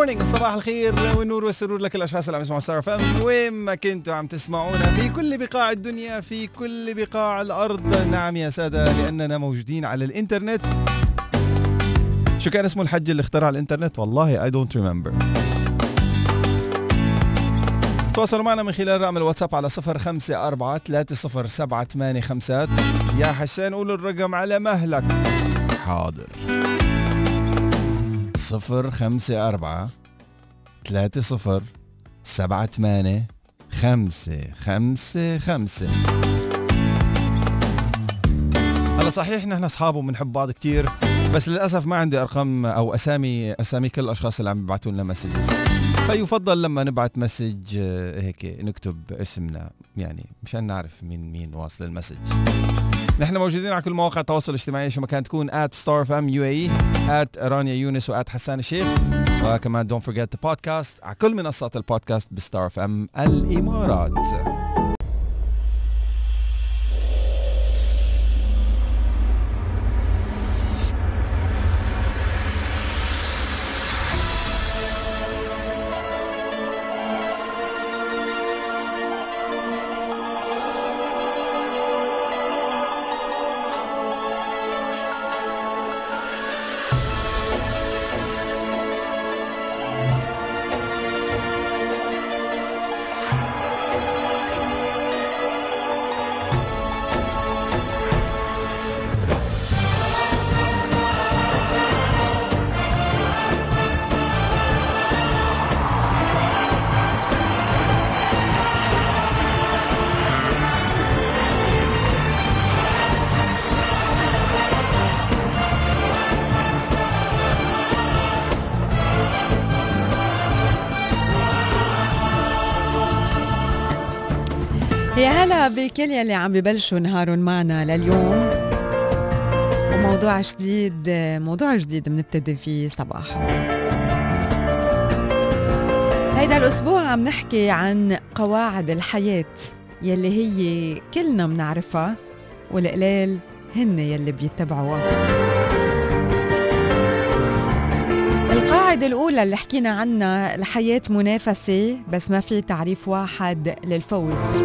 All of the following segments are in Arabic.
morning صباح الخير والنور والسرور. لكل الأشخاص اللي عم يسمعوا Star FM وين ما كنتوا عم تسمعونا. في كل بقاع الدنيا في كل بقاع الأرض. نعم يا سادة لأننا موجودين على الإنترنت. شو كان اسمه الحج اللي اخترع الإنترنت؟ والله I don't remember تواصلوا معنا من خلال رقم الواتساب على صفر خمسة أربعة ثلاثة صفر سبعة ثمانية خمسات. يا حسين قول الرقم على مهلك. حاضر. صفر خمسة أربعة ثلاثة صفر سبعة ثمانية خمسة خمسة خمسة. هلا صحيح نحن أصحاب وبنحب بعض كثير بس للأسف ما عندي أرقام أو أسامي أسامي كل الأشخاص اللي عم يبعثوا لنا messages فيفضل لما نبعث message آه، هيك نكتب اسمنا يعني مشان نعرف مين مين واصل ال message. نحن موجودين على كل مواقع التواصل الاجتماعي شو ما كان تكون at star fm UAE at رانيا يونس و at حسان الشيخ. وكمان don't forget the podcast على كل منصات البودكاست ب Star FM الإمارات. يا هلا بكل يلي عم ببلشوا نهارهم معنا لليوم. وموضوع جديد موضوع جديد بنبتدي فيه صباحا هيدا الأسبوع عم نحكي عن قواعد الحياة يلي هي كلنا بنعرفها والقليل هن يلي بيتبعوها. القاعدة الأولى اللي حكينا عنها الحياة منافسة بس ما في تعريف واحد للفوز.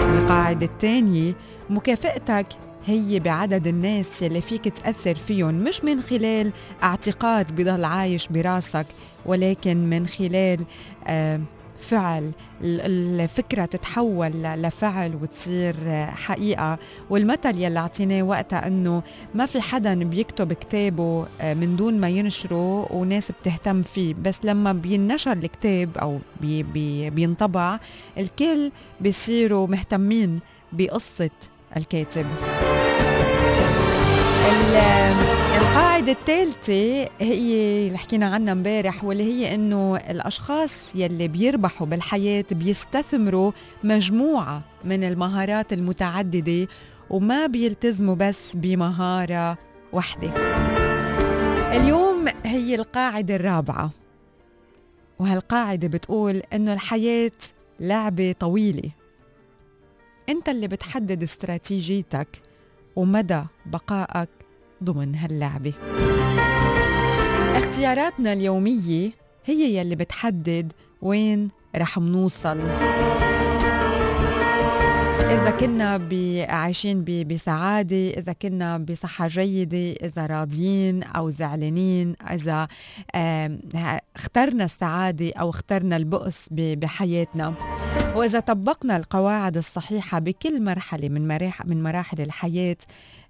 القاعدة الثانية مكافئتك هي بعدد الناس يلي فيك تأثر فيهم مش من خلال اعتقاد بضل عايش براسك ولكن من خلال آه فعل الفكرة تتحول لفعل وتصير حقيقة. والمثل يلي أعطيناه وقتها إنه ما في حدا بيكتب كتابه آه، من دون ما ينشره وناس بتهتم فيه. بس لما بينشر الكتاب أو بي بي بينطبع الكل بيصيروا مهتمين بقصة الكاتب. القاعدة الثالثة هي اللي حكينا عنها امبارح واللي هي إنه الأشخاص يلي بيربحوا بالحياة بيستثمروا مجموعة من المهارات المتعددة وما بيلتزموا بس بمهارة واحدة. اليوم هي القاعدة الرابعة وهالقاعدة بتقول إنه الحياة لعبة طويلة. أنت اللي بتحدد استراتيجيتك ومدى بقائك ضمن هاللعبة. اختياراتنا اليومية هي يلي بتحدد وين رح منوصل. إذا كنا عايشين بسعادة إذا كنا بصحة جيدة إذا راضيين أو زعلانين إذا اخترنا السعادة أو اخترنا البؤس بحياتنا. وإذا طبقنا القواعد الصحيحة بكل مرحلة من مراحل, من مراحل الحياة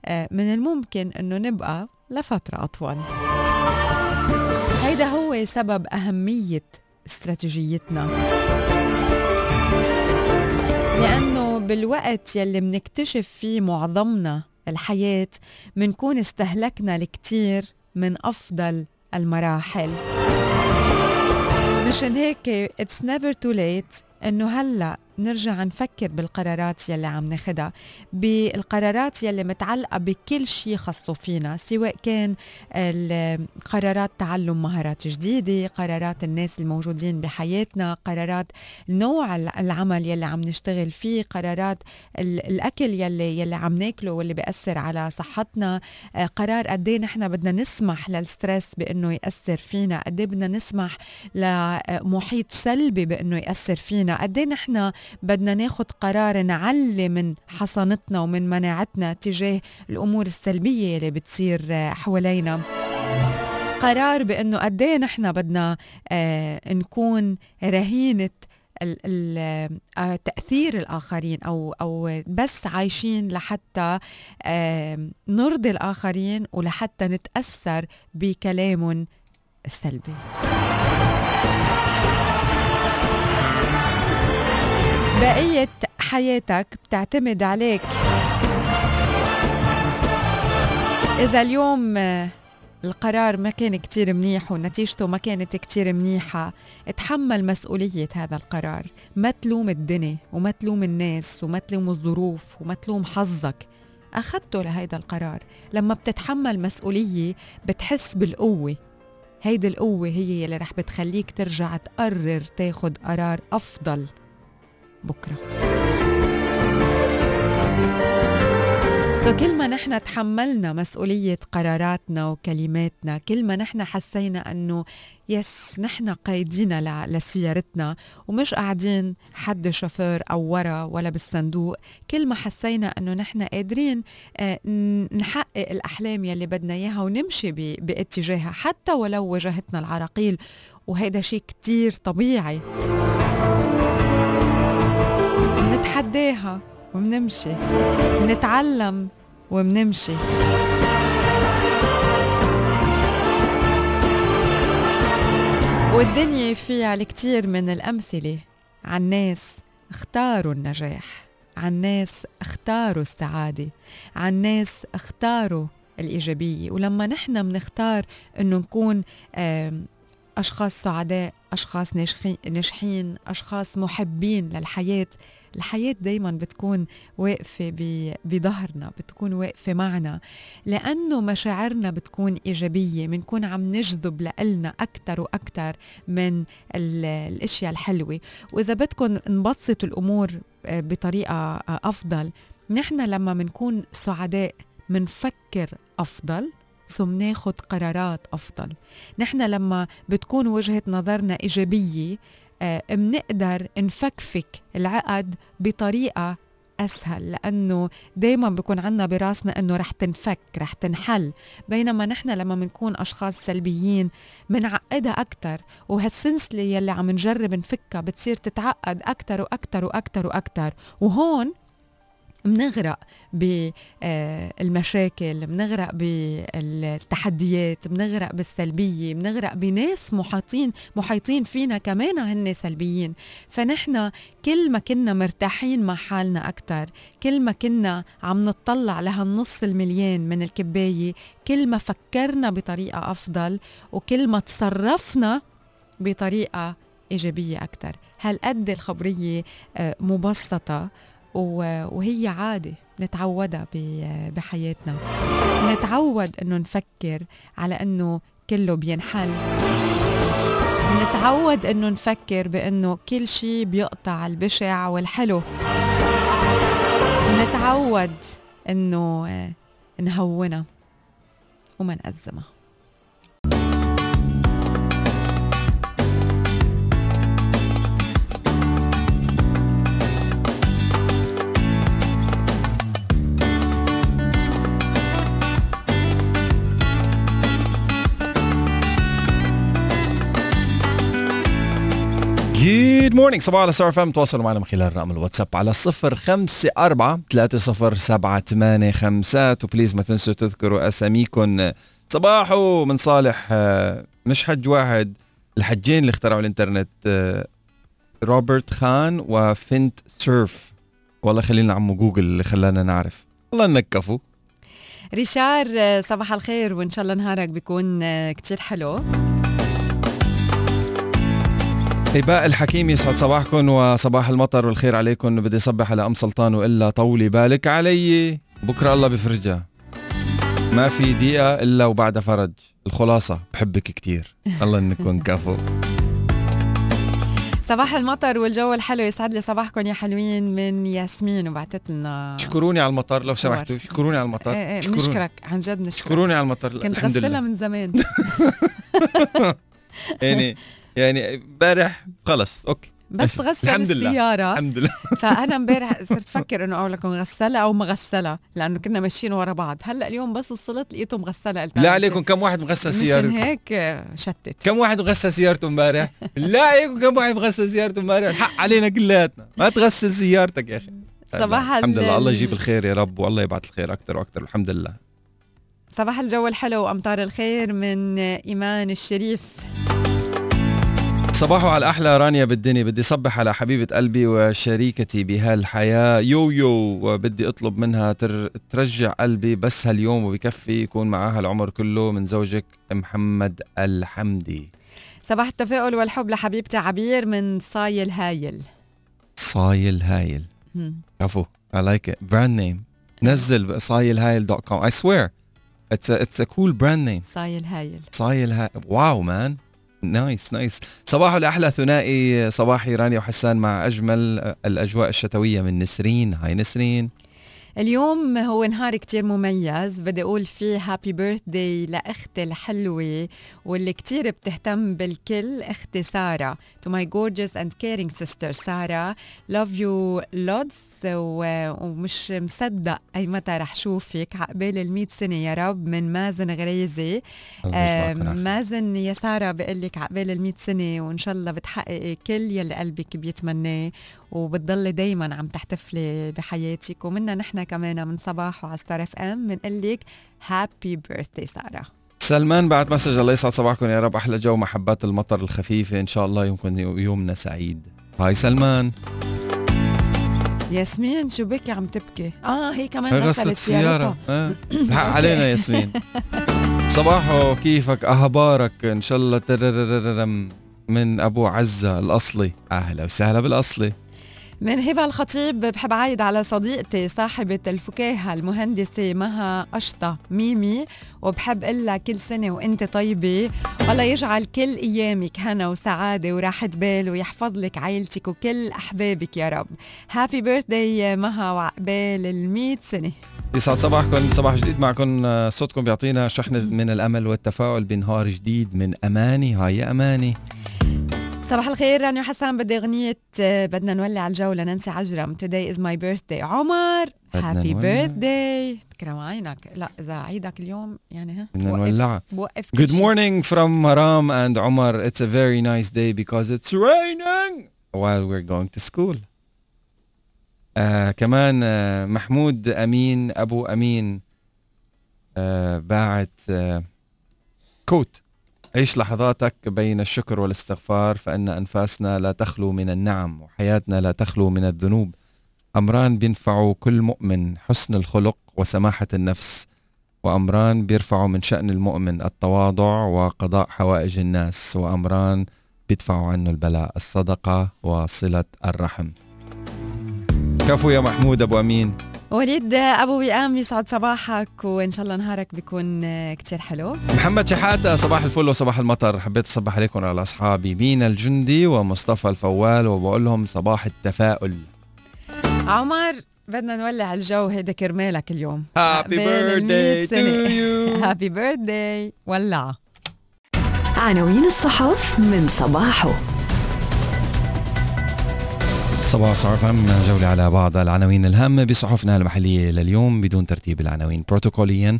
آه، من الممكن أنه نبقى لفترة أطول. هيدا هو سبب أهمية استراتيجيتنا. لأنه بالوقت يلي منكتشف فيه معظمنا الحياة منكون استهلكنا الكثير من أفضل المراحل. مشان هيك it's never too late إنه هلأ نرجع نفكر بالقرارات يلي عم ناخدها. بالقرارات يلي متعلقة بكل شيء خصو فينا سواء كان قرارات تعلم مهارات جديدة قرارات الناس الموجودين بحياتنا قرارات نوع العمل يلي عم نشتغل فيه قرارات الأكل يلي يلي عم ناكله واللي بيأثر على صحتنا. آه، قرار قد إيه نحن بدنا نسمح للستريس بإنه يأثر فينا قد إيه بدنا نسمح لمحيط سلبي بإنه يأثر فينا قد إيه نحن بدنا ناخذ قرار نعلي من حصانتنا ومن مناعتنا تجاه الأمور السلبية اللي بتصير آه، حوالينا. قرار بأنه قد إيه نحن بدنا آه نكون رهينة آه، تأثير الآخرين أو أو بس عايشين لحتى نرضي الآخرين ولحتى نتأثر بكلامهم السلبي. بقية حياتك بتعتمد عليك. إذا اليوم القرار ما كان كتير منيح ونتيجته ما كانت كتير منيحة اتحمل مسؤولية هذا القرار. ما تلوم الدنيا وما تلوم الناس وما تلوم الظروف وما تلوم حظك. أخذته لهيدا القرار. لما بتتحمل مسؤولية بتحس بالقوة. هيدي القوة هي اللي رح بتخليك ترجع تقرر تاخد قرار أفضل. بكرة. سو كل ما نحن تحملنا مسؤولية قراراتنا وكلماتنا كل ما نحن حسينا أنه يس نحن قايدين لسيارتنا ومش قاعدين حد شوفير أو ورا ولا بالصندوق. كل ما حسينا أنه نحن قادرين آه، نحقق الأحلام يلي بدنا إياها ونمشي باتجاهها حتى ولو واجهتنا العراقيل. وهذا شيء كتير طبيعي. نتحداها ومنمشي منتعلم ومنمشي والدنيا فيها الكثير من الأمثلة. عن ناس اختاروا النجاح عن ناس اختاروا السعادة عن ناس اختاروا الإيجابية. ولما نحن بنختار أنه نكون أشخاص سعداء أشخاص ناجحين أشخاص محبين للحياة الحياة دايما بتكون واقفة بظهرنا بتكون واقفة معنا. لأنه مشاعرنا بتكون إيجابية بنكون عم نجذب لإلنا أكثر وأكثر من الأشياء الحلوة. وإذا بدكم نبسط الأمور آه، بطريقة آه، أفضل نحن لما بنكون سعداء منفكر أفضل سو مناخد قرارات أفضل. نحن لما بتكون وجهة نظرنا إيجابية بنقدر آه، نفكفك العقد بطريقة أسهل لأنه دائما بيكون عندنا براسنا إنه رح تنفك رح تنحل. بينما نحن لما بنكون أشخاص سلبيين بنعقدها أكثر وهالسلسله يلي عم نجرب نفكها بتصير تتعقد أكثر وأكثر وأكثر وأكثر وهون منغرق بالمشاكل منغرق بالتحديات منغرق بالسلبية منغرق بناس محاطين محيطين فينا كمان هن سلبيين. فنحن كل ما كنا مرتاحين مع حالنا أكتر كل ما كنا عم نطلع لهالنص المليان من الكباية كل ما فكرنا بطريقة أفضل وكل ما تصرفنا بطريقة إيجابية أكتر. هالقد الخبرية آه، مبسطة وهي عادة نتعودها بحياتنا. نتعود إنه نفكر على إنه كله بينحل. نتعود إنه نفكر بإنه كل شيء بيقطع البشع والحلو. نتعود إنه نهونها وما نأزمها. good morning صباحو على Star FM تواصلوا معنا من خلال رقم الواتساب على 054 307 و please ما تنسوا تذكروا أساميكم. صباحو من صالح آه، مش حج واحد الحجين اللي اخترعوا الإنترنت آه، روبرت كان وفينت سيرف. والله خلينا عمو جوجل اللي خلانا نعرف. والله نكفوا ريشار آه، صباح الخير وإن شاء الله نهارك بيكون كتير حلو. إباء الحكيم يسعد صباحكم وصباح المطر والخير عليكم. بدي صبح على أم سلطان وإلا طولي بالك علي. بكرة الله بفرجها. ما في دقيقة إلا وبعدها فرج. الخلاصة بحبك كتير. الله إنكم كفو. صباح المطر والجو الحلو يسعد لي صباحكم يا حلوين من ياسمين وبعتت لنا شكروني على المطر لو. سمحتوا. شكروني على المطر. إيه إيه شكروني. بنشكرك عن جد نشكرك. شكروني على المطر. كنت غسلها من زمان. يعني يعني امبارح خلص أوكي. بس غسل الحمد لله. السيارة. الحمد لله. فأنا امبارح صرت فكر إنه أقول لكم غسلة أو مغسلة لأنه كنا ماشيين ورا بعض. هلأ اليوم بس وصلت لقيته مغسلة قلت لا عليكم كم واحد مغسل سيارته مشان هيك شتت. كم واحد مغسل سيارته امبارح؟ لا عليكم كم واحد مغسل سيارته امبارح؟ الحق علينا كلياتنا، ما تغسل سيارتك يا أخي. صباح الحمد ال- لله الله يجيب الخير يا رب والله يبعث الخير أكثر وأكثر الحمد لله. صباح الجو الحلو وأمطار الخير من إيمان الشريف. صباحو على الاحلى رانيا بالدنيا. بدي صبح على حبيبة قلبي وشريكتي بهالحياة. يو يو وبدي أطلب منها تر ترجع قلبي بس هاليوم وبكفي يكون معاها العمر كله من زوجك محمد الحمدي. صباح التفاؤل والحب لحبيبتي عبير من صايل هايل. صايل هايل. عفو I like it. Brand name. نزل صايل dot com I swear. It's a, it's a cool brand name. صايل هايل. صايل ها wow man nice nice. صباحو الأحلى ثنائي صباحي رانيا وحسان مع أجمل الأجواء الشتوية من نسرين. hi نسرين. اليوم هو نهار كتير مميز. بدي أقول فيه happy birthday لأختي الحلوة واللي كتير بتهتم بالكل أختي سارة. To my gorgeous and caring sister سارة. Love you lots و- ومش مصدق أي متى رح شوفك. عقبال المئة سنة يا رب من مازن غريزي. مازن يا سارة بقول لك عقبال المئة سنة وإن شاء الله بتحققي كل يلي قلبك بيتمناه. وبتضلي دايما عم تحتفلي بحياتك. ومنا نحن كمان من صباحو على Star FM بنقول لك happy birthday سارة. سلمان بعث مسج الله يسعد صباحكم يا رب. أحلى جو مع حبات المطر الخفيفة. إن شاء الله يكون يومنا سعيد. هاي سلمان. ياسمين شو بكي عم تبكي؟ آه هي كمان غسلت سيارتها آه. الحق علينا ياسمين. صباحو كيفك؟ أخبارك؟ إن شاء الله من أبو عزة الأصلي. أهلا وسهلا بالأصلي. من هبة الخطيب بحب عايد على صديقتي صاحبة الفكاهة المهندسة مها أشطة ميمي وبحب إلا كل سنة وأنت طيبة. والله يجعل كل أيامك هنا وسعادة وراحة بال ويحفظ لك عائلتك وكل أحبابك يا رب. هابي بيرثداي مها وعقبال المئة سنة. يسعد صباحكم صباح جديد معكم. آه، صوتكم بيعطينا شحنة من الأمل والتفاؤل بنهار جديد من أماني. هاي يا أماني. صباح الخير رانيا حسان بدي أغنية آه، بدنا نولع الجو لننسى عجرم. Today is my birthday. عمر هابي. بيرثداي تكرم عينك. لا إذا عيدك اليوم يعني ها بدنا نولعها بوقف Good morning from Maram and Omar. It's a very nice day because it's raining while we're going to school. آه كمان آه محمود أمين أبو أمين آه باعت آه كوت عيش لحظاتك بين الشكر والاستغفار فإن أنفاسنا لا تخلو من النعم وحياتنا لا تخلو من الذنوب. أمران بينفعوا كل مؤمن حسن الخلق وسماحة النفس وأمران بيرفعوا من شأن المؤمن التواضع وقضاء حوائج الناس وأمران بيدفعوا عنه البلاء الصدقة وصلة الرحم. كفو يا محمود أبو أمين. وليد أبو وئام يسعد صباحك وإن شاء الله نهارك بيكون آه، كتير حلو. محمد شحاتة صباح الفل وصباح المطر. حبيت أصبح عليكم على أصحابي مينا الجندي ومصطفى الفوال وبقول لهم صباح التفاؤل. عمر بدنا نولع الجو هيدا كرمالك اليوم. Birthday to سنة. you. هابي بيرثداي ولع. عناوين الصحف من صباحه. صباح صباح جولة على بعض العناوين الهامة بصحفنا المحلية لليوم بدون ترتيب العناوين. بروتوكوليا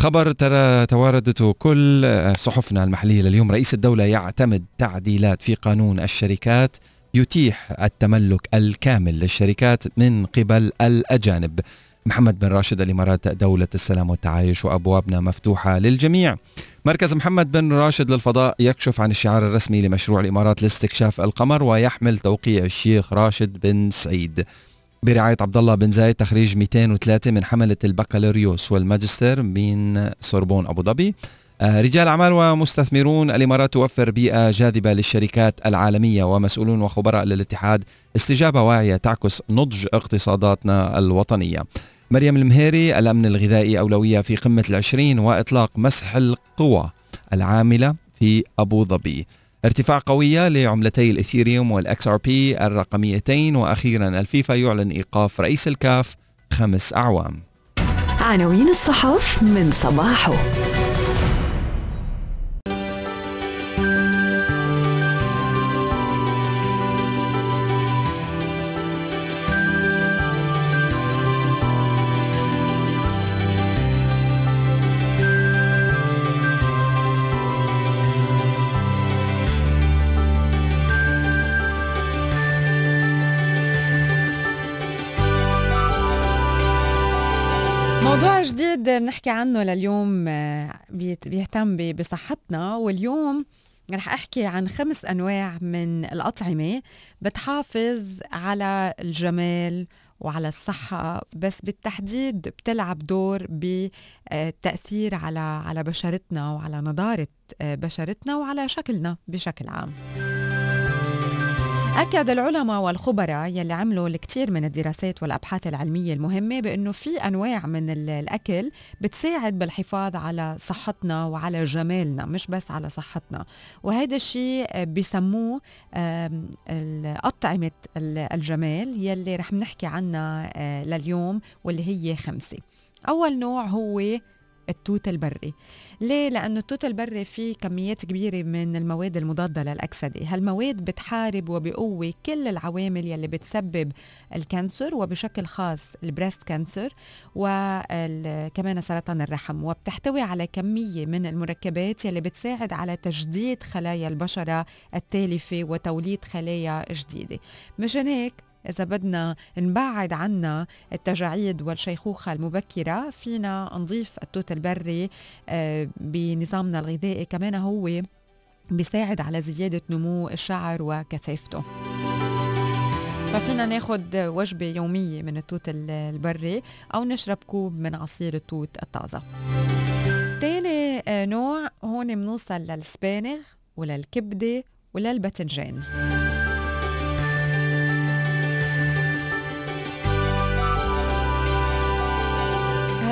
خبر ترى تواردته كل صحفنا المحلية لليوم. رئيس الدولة يعتمد تعديلات في قانون الشركات يتيح التملك الكامل للشركات من قبل الأجانب. محمد بن راشد الإمارات دولة السلام والتعايش وأبوابنا مفتوحة للجميع. مركز محمد بن راشد للفضاء يكشف عن الشعار الرسمي لمشروع الإمارات لاستكشاف القمر ويحمل توقيع الشيخ راشد بن سعيد. برعاية عبد الله بن زايد تخريج 203 من حملة البكالوريوس والماجستير من سوربون أبو ظبي. آه، رجال أعمال ومستثمرون الإمارات توفر بيئة جاذبة للشركات العالمية ومسؤولون وخبراء للاتحاد. استجابة واعية تعكس نضج اقتصاداتنا الوطنية. مريم المهيري الأمن الغذائي أولوية في قمة العشرين وإطلاق مسح القوى العاملة في أبو ظبي. ارتفاع قوي لعملتي الإثيريوم وال XRP الرقميتين وأخيرا الفيفا يعلن إيقاف رئيس الكاف خمس أعوام. عناوين الصحف من صباحو. جديد بنحكي عنه لليوم آه، بيهتم بصحتنا واليوم رح أحكي عن خمس أنواع من الأطعمة بتحافظ على الجمال وعلى الصحة بس بالتحديد بتلعب دور بالتأثير على على بشرتنا وعلى نضارة آه، بشرتنا وعلى شكلنا بشكل عام. أكد العلماء والخبراء يلي عملوا الكثير من الدراسات والأبحاث العلمية المهمة بأنه في أنواع من ال- الأكل بتساعد بالحفاظ على صحتنا وعلى جمالنا مش بس على صحتنا. وهذا الشيء آه، بسموه أطعمة ال- الجمال يلي رح نحكي عنها آه، لليوم واللي هي خمسة. أول نوع هو التوت البري ليه؟ لأنه التوت البري فيه كميات كبيرة من المواد المضادة للأكسدة. هالمواد بتحارب وبقوي كل العوامل يلي بتسبب ال cancer وبشكل خاص ال breast cancer وكمان سرطان الرحم. وبتحتوي على كمية من المركبات يلي بتساعد على تجديد خلايا البشرة التالفة وتوليد خلايا جديدة. مشان هيك إذا بدنا نبعد عنا التجاعيد والشيخوخة المبكرة فينا نضيف التوت البري آه، بنظامنا الغذائي كمان هو بيساعد على زيادة نمو الشعر وكثافته. ففينا ناخد وجبة يومية من التوت ال- البري أو نشرب كوب من عصير التوت الطازة. تاني آه، نوع هون بنوصل للسبانغ وللكبدة وللباذنجان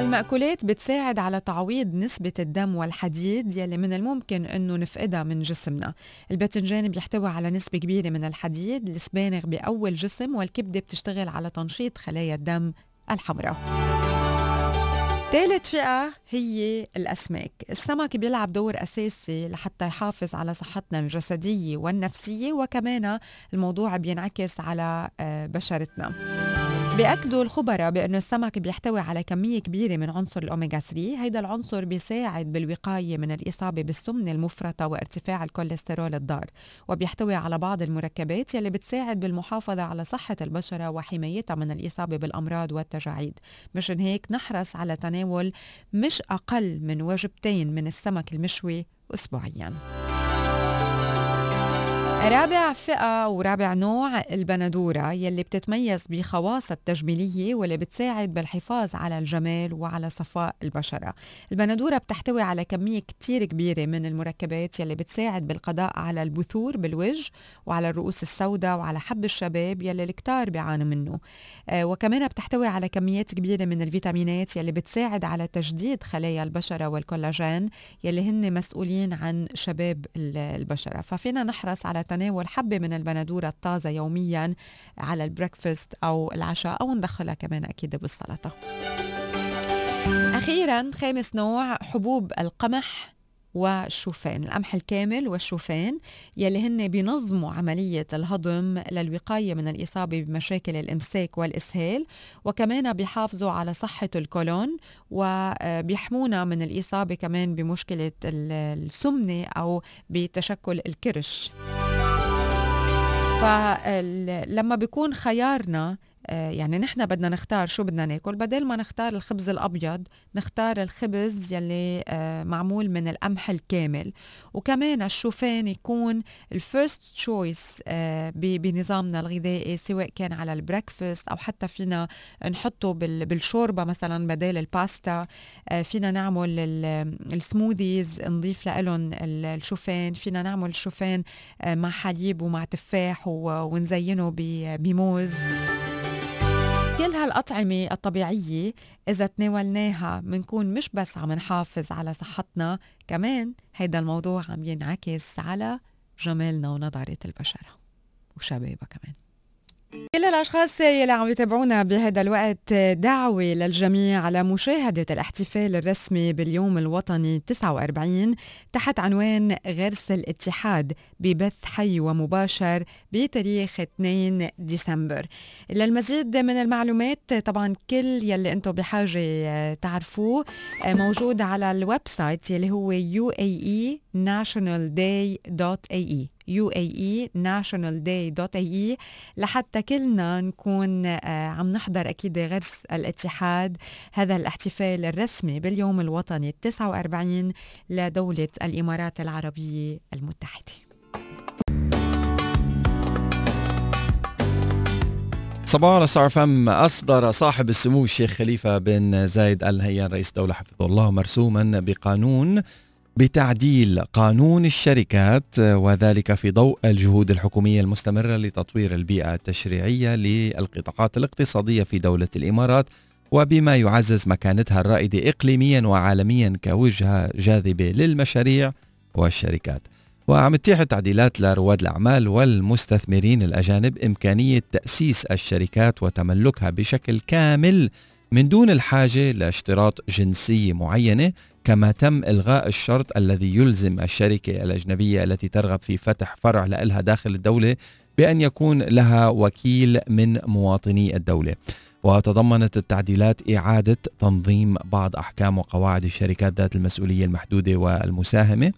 هالمأكولات بتساعد على تعويض نسبة الدم والحديد يلي من الممكن إنه نفقدها من جسمنا. الباذنجان بيحتوي على نسبة كبيرة من الحديد السبانغ بأول جسم والكبدة بتشتغل على تنشيط خلايا الدم الحمراء. ثالث فئة هي الأسماك. السمك بيلعب دور أساسي لحتى يحافظ على صحتنا الجسدية والنفسية وكمان الموضوع بينعكس على آه، بشرتنا. بيأكدوا الخبراء بأنه السمك بيحتوي على كمية كبيرة من عنصر الأوميغا 3 هيدا العنصر بيساعد بالوقاية من الإصابة بالسمنة المفرطة وارتفاع الكوليسترول الضار وبيحتوي على بعض المركبات يلي بتساعد بالمحافظة على صحة البشرة وحمايتها من الإصابة بالأمراض والتجاعيد. مشان هيك نحرص على تناول مش أقل من وجبتين من السمك المشوي أسبوعياً. رابع فئة ورابع نوع البندورة يلي بتتميز بخواصها التجميلية واللي بتساعد بالحفاظ على الجمال وعلى صفاء البشرة. البندورة بتحتوي على كمية كتير كبيرة من المركبات يلي بتساعد بالقضاء على البثور بالوجه وعلى الرؤوس السوداء وعلى حب الشباب يلي الكتار بيعانوا منه. آه وكمان بتحتوي على كميات كبيرة من الفيتامينات يلي بتساعد على تجديد خلايا البشرة والكولاجين يلي هن مسؤولين عن شباب ال- البشرة. ففينا نحرص على تناول حبة من البندورة الطازة يوميا على البريكفاست أو العشاء أو ندخلها كمان أكيد بالسلطة. أخيرا خامس نوع حبوب القمح والشوفان القمح الكامل والشوفان يلي هن بينظموا عملية الهضم للوقاية من الإصابة بمشاكل الإمساك والإسهال وكمان بيحافظوا على صحة الكولون وبيحمونا من الإصابة كمان بمشكلة ال- السمنة أو بتشكل الكرش. فلما بيكون خيارنا يعني نحن بدنا نختار شو بدنا ناكل. بدل ما نختار الخبز الأبيض نختار الخبز يلي آه، معمول من القمح الكامل. وكمان الشوفان يكون ال first choice بنظامنا الغذائي سواء كان على ال breakfast أو حتى فينا نحطه بالشوربة مثلا بدل الباستا. آه، فينا نعمل ال smoothies نضيف لهم الشوفان. فينا نعمل الشوفان مع حليب ومع تفاح ونزينه بموز. كل هالأطعمة الطبيعية إذا تناولناها منكون مش بس عم نحافظ على صحتنا كمان هيدا الموضوع عم ينعكس على جمالنا ونضارة البشرة وشبابها كمان. كل الأشخاص يلي عم يتابعونا بهذا الوقت دعوة للجميع على مشاهدة الاحتفال الرسمي باليوم الوطني 49 تحت عنوان غرس الاتحاد ببث حي ومباشر بتاريخ 2 ديسمبر. للمزيد من المعلومات طبعا كل يلي أنتم بحاجة تعرفوه موجود على ال website يلي هو uaenationalday.ae uaenationalday.ae لحتى كلنا نكون آه، عم نحضر أكيد غرس الاتحاد هذا الاحتفال الرسمي باليوم الوطني 49 لدولة الإمارات العربية المتحدة. صباح على صار فم أصدر صاحب السمو الشيخ خليفة بن زايد آل نهيان رئيس الدولة حفظه الله مرسوما بقانون بتعديل قانون الشركات وذلك في ضوء الجهود الحكومية المستمرة لتطوير البيئة التشريعية للقطاعات الاقتصادية في دولة الإمارات وبما يعزز مكانتها الرائدة اقليميا وعالميا كوجهة جاذبة للمشاريع والشركات. وعم تتيح التعديلات لرواد الأعمال والمستثمرين الأجانب إمكانية تأسيس الشركات وتملكها بشكل كامل من دون الحاجة لاشتراط جنسيه معينة كما تم إلغاء الشرط الذي يلزم الشركة الأجنبية التي ترغب في فتح فرع لها داخل الدولة بأن يكون لها وكيل من مواطني الدولة. وتضمنت التعديلات إعادة تنظيم بعض أحكام وقواعد الشركات ذات المسؤولية المحدودة والمساهمة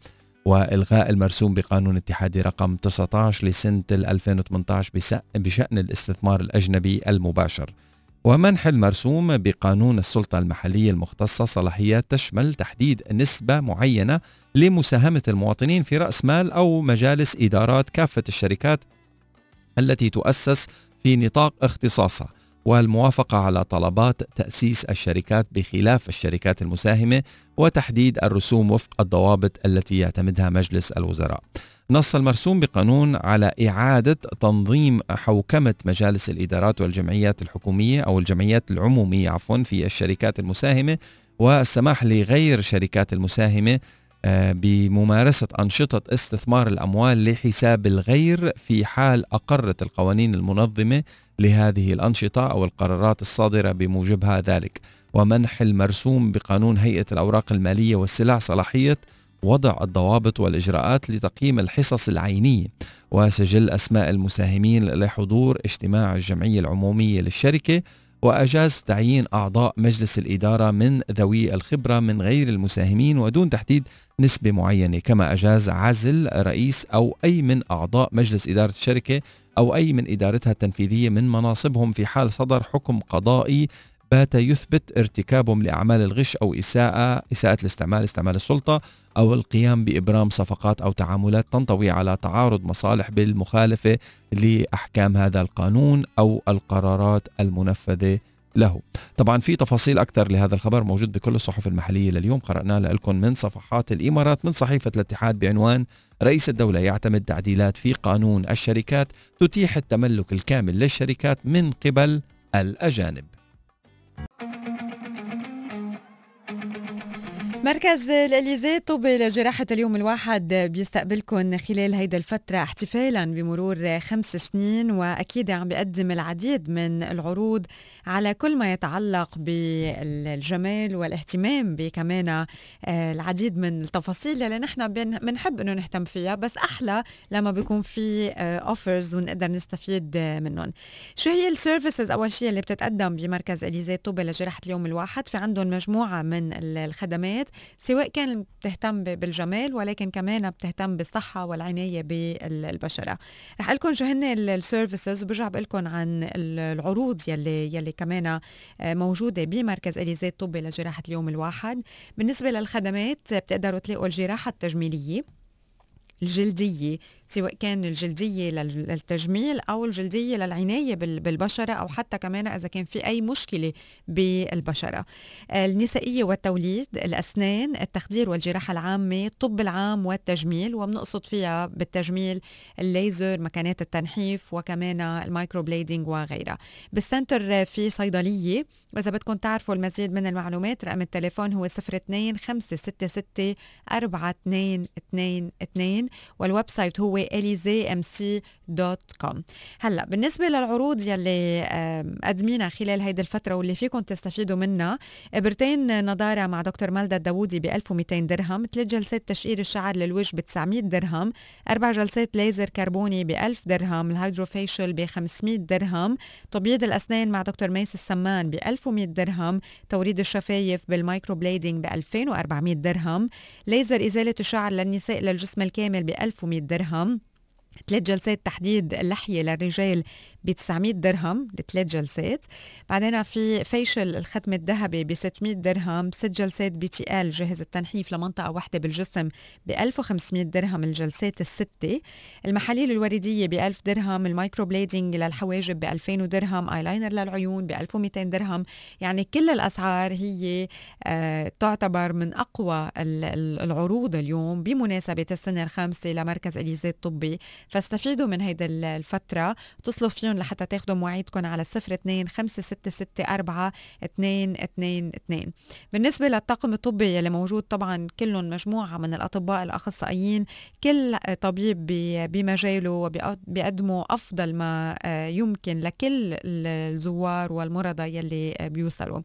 وإلغاء المرسوم بقانون اتحادي رقم 19 لسنة 2018 بشأن الاستثمار الأجنبي المباشر. ومنح المرسوم بقانون السلطة المحلية المختصة صلاحيات تشمل تحديد نسبة معينة لمساهمة المواطنين في رأس مال أو مجالس إدارات كافة الشركات التي تؤسس في نطاق اختصاصها والموافقة على طلبات تأسيس الشركات بخلاف الشركات المساهمة وتحديد الرسوم وفق الضوابط التي يعتمدها مجلس الوزراء. نص المرسوم بقانون على إعادة تنظيم حوكمة مجالس الإدارات والجمعيات الحكومية أو الجمعيات العمومية عفوا في الشركات المساهمة والسماح لغير شركات المساهمة آه، بممارسة أنشطة استثمار الأموال لحساب الغير في حال أقرت القوانين المنظمة لهذه الأنشطة أو القرارات الصادرة بموجبها ذلك. ومنح المرسوم بقانون هيئة الأوراق المالية والسلع صلاحية وضع الضوابط والإجراءات لتقييم الحصص العينية وسجل أسماء المساهمين لحضور اجتماع الجمعية العمومية للشركة وأجاز تعيين أعضاء مجلس الإدارة من ذوي الخبرة من غير المساهمين ودون تحديد نسبة معينة كما أجاز عزل رئيس أو أي من أعضاء مجلس إدارة الشركة أو أي من إدارتها التنفيذية من مناصبهم في حال صدر حكم قضائي بات يثبت ارتكابهم لأعمال الغش أو إساءة إساءة الاستعمال استعمال السلطة أو القيام بإبرام صفقات أو تعاملات تنطوي على تعارض مصالح بالمخالفة لأحكام هذا القانون أو القرارات المنفذة له. طبعا في تفاصيل أكثر لهذا الخبر موجود بكل الصحف المحلية لليوم. قرأناه لكم من صفحات الإمارات من صحيفة الاتحاد بعنوان رئيس الدولة يعتمد تعديلات في قانون الشركات تتيح التملك الكامل للشركات من قبل الأجانب. Thank you. مركز الإليزي الطبي لجراحة اليوم الواحد بيستقبلكم خلال هيدا الفترة احتفالا بمرور خمس سنين وأكيد عم بيقدم العديد من العروض على كل ما يتعلق بالجمال والاهتمام بكمان آه، العديد من التفاصيل اللي نحن بنحب إنه نهتم فيها بس أحلى لما بيكون في اوفرز ونقدر نستفيد منهم. شو هي ال services أول شيء اللي بتتقدم بمركز إليزي الطبي لجراحة اليوم الواحد في عندهم مجموعة من الخدمات سواء كان بتهتم بالجمال ولكن كمان بتهتم بالصحة والعناية بالبشرة. رح لكم شو هن ال services وبرجع بقول لكم عن ال- العروض يلي يلي كمان آه، موجودة بمركز إليزي الطبي لجراحة اليوم الواحد. بالنسبة للخدمات بتقدروا تلاقوا الجراحة التجميلية الجلدية سواء كان الجلدية لل- للتجميل أو الجلدية للعناية بال- بالبشرة أو حتى كمان إذا كان في أي مشكلة بالبشرة. النسائية والتوليد الأسنان التخدير والجراحة العامة الطب العام والتجميل وبنقصد فيها بالتجميل الليزر مكنات التنحيف وكمان ال microblading وغيرها. بال center في صيدلية وإذا بدكم تعرفوا المزيد من المعلومات رقم التليفون هو 02 566 4222 وال website هو Elysée MC elyseemc.com هلا بالنسبة للعروض يلي آم، قدمينها خلال هيدي الفترة واللي فيكم تستفيدوا منها إبرتين نضارة مع دكتور مالدا الداوودي ب 1200 درهم ثلاث جلسات تشقير الشعر للوجه ب 900 درهم أربع جلسات ليزر كربوني ب 1000 درهم ال HydraFacial ب 500 درهم تبييض الأسنان مع دكتور ميس السمان ب 1100 درهم توريد الشفايف بال microblading ب 2400 درهم ليزر إزالة الشعر للنساء للجسم الكامل ب 1100 درهم. ثلاث جلسات تحديد اللحية للرجال ب 900 درهم لثلاث جلسات. بعدين في facial الختم الذهبي ب 600 درهم ست جلسات BTL جهاز التنحيف لمنطقة واحدة بالجسم ب 1500 درهم الجلسات الستة. المحاليل الوردية ب 1000 درهم ال microblading للحواجب ب 2000 درهم آيلاينر للعيون ب 1200 درهم. يعني كل الأسعار هي آه تعتبر من أقوى ال- ال- العروض اليوم بمناسبة السنة الخامسة لمركز إليزي الطبي فاستفيدوا من هيدي ال- الفترة. اتصلوا فيهم لحتى تاخدوا مواعيدكم على 02 566 222 بالنسبة للطاقم الطبي اللي موجود طبعا كلهم مجموعة من الأطباء الأخصائيين. كل طبيب بمجاله وبيقدموا أفضل ما آه، يمكن لكل ال- الزوار والمرضى يلي بيوصلوا.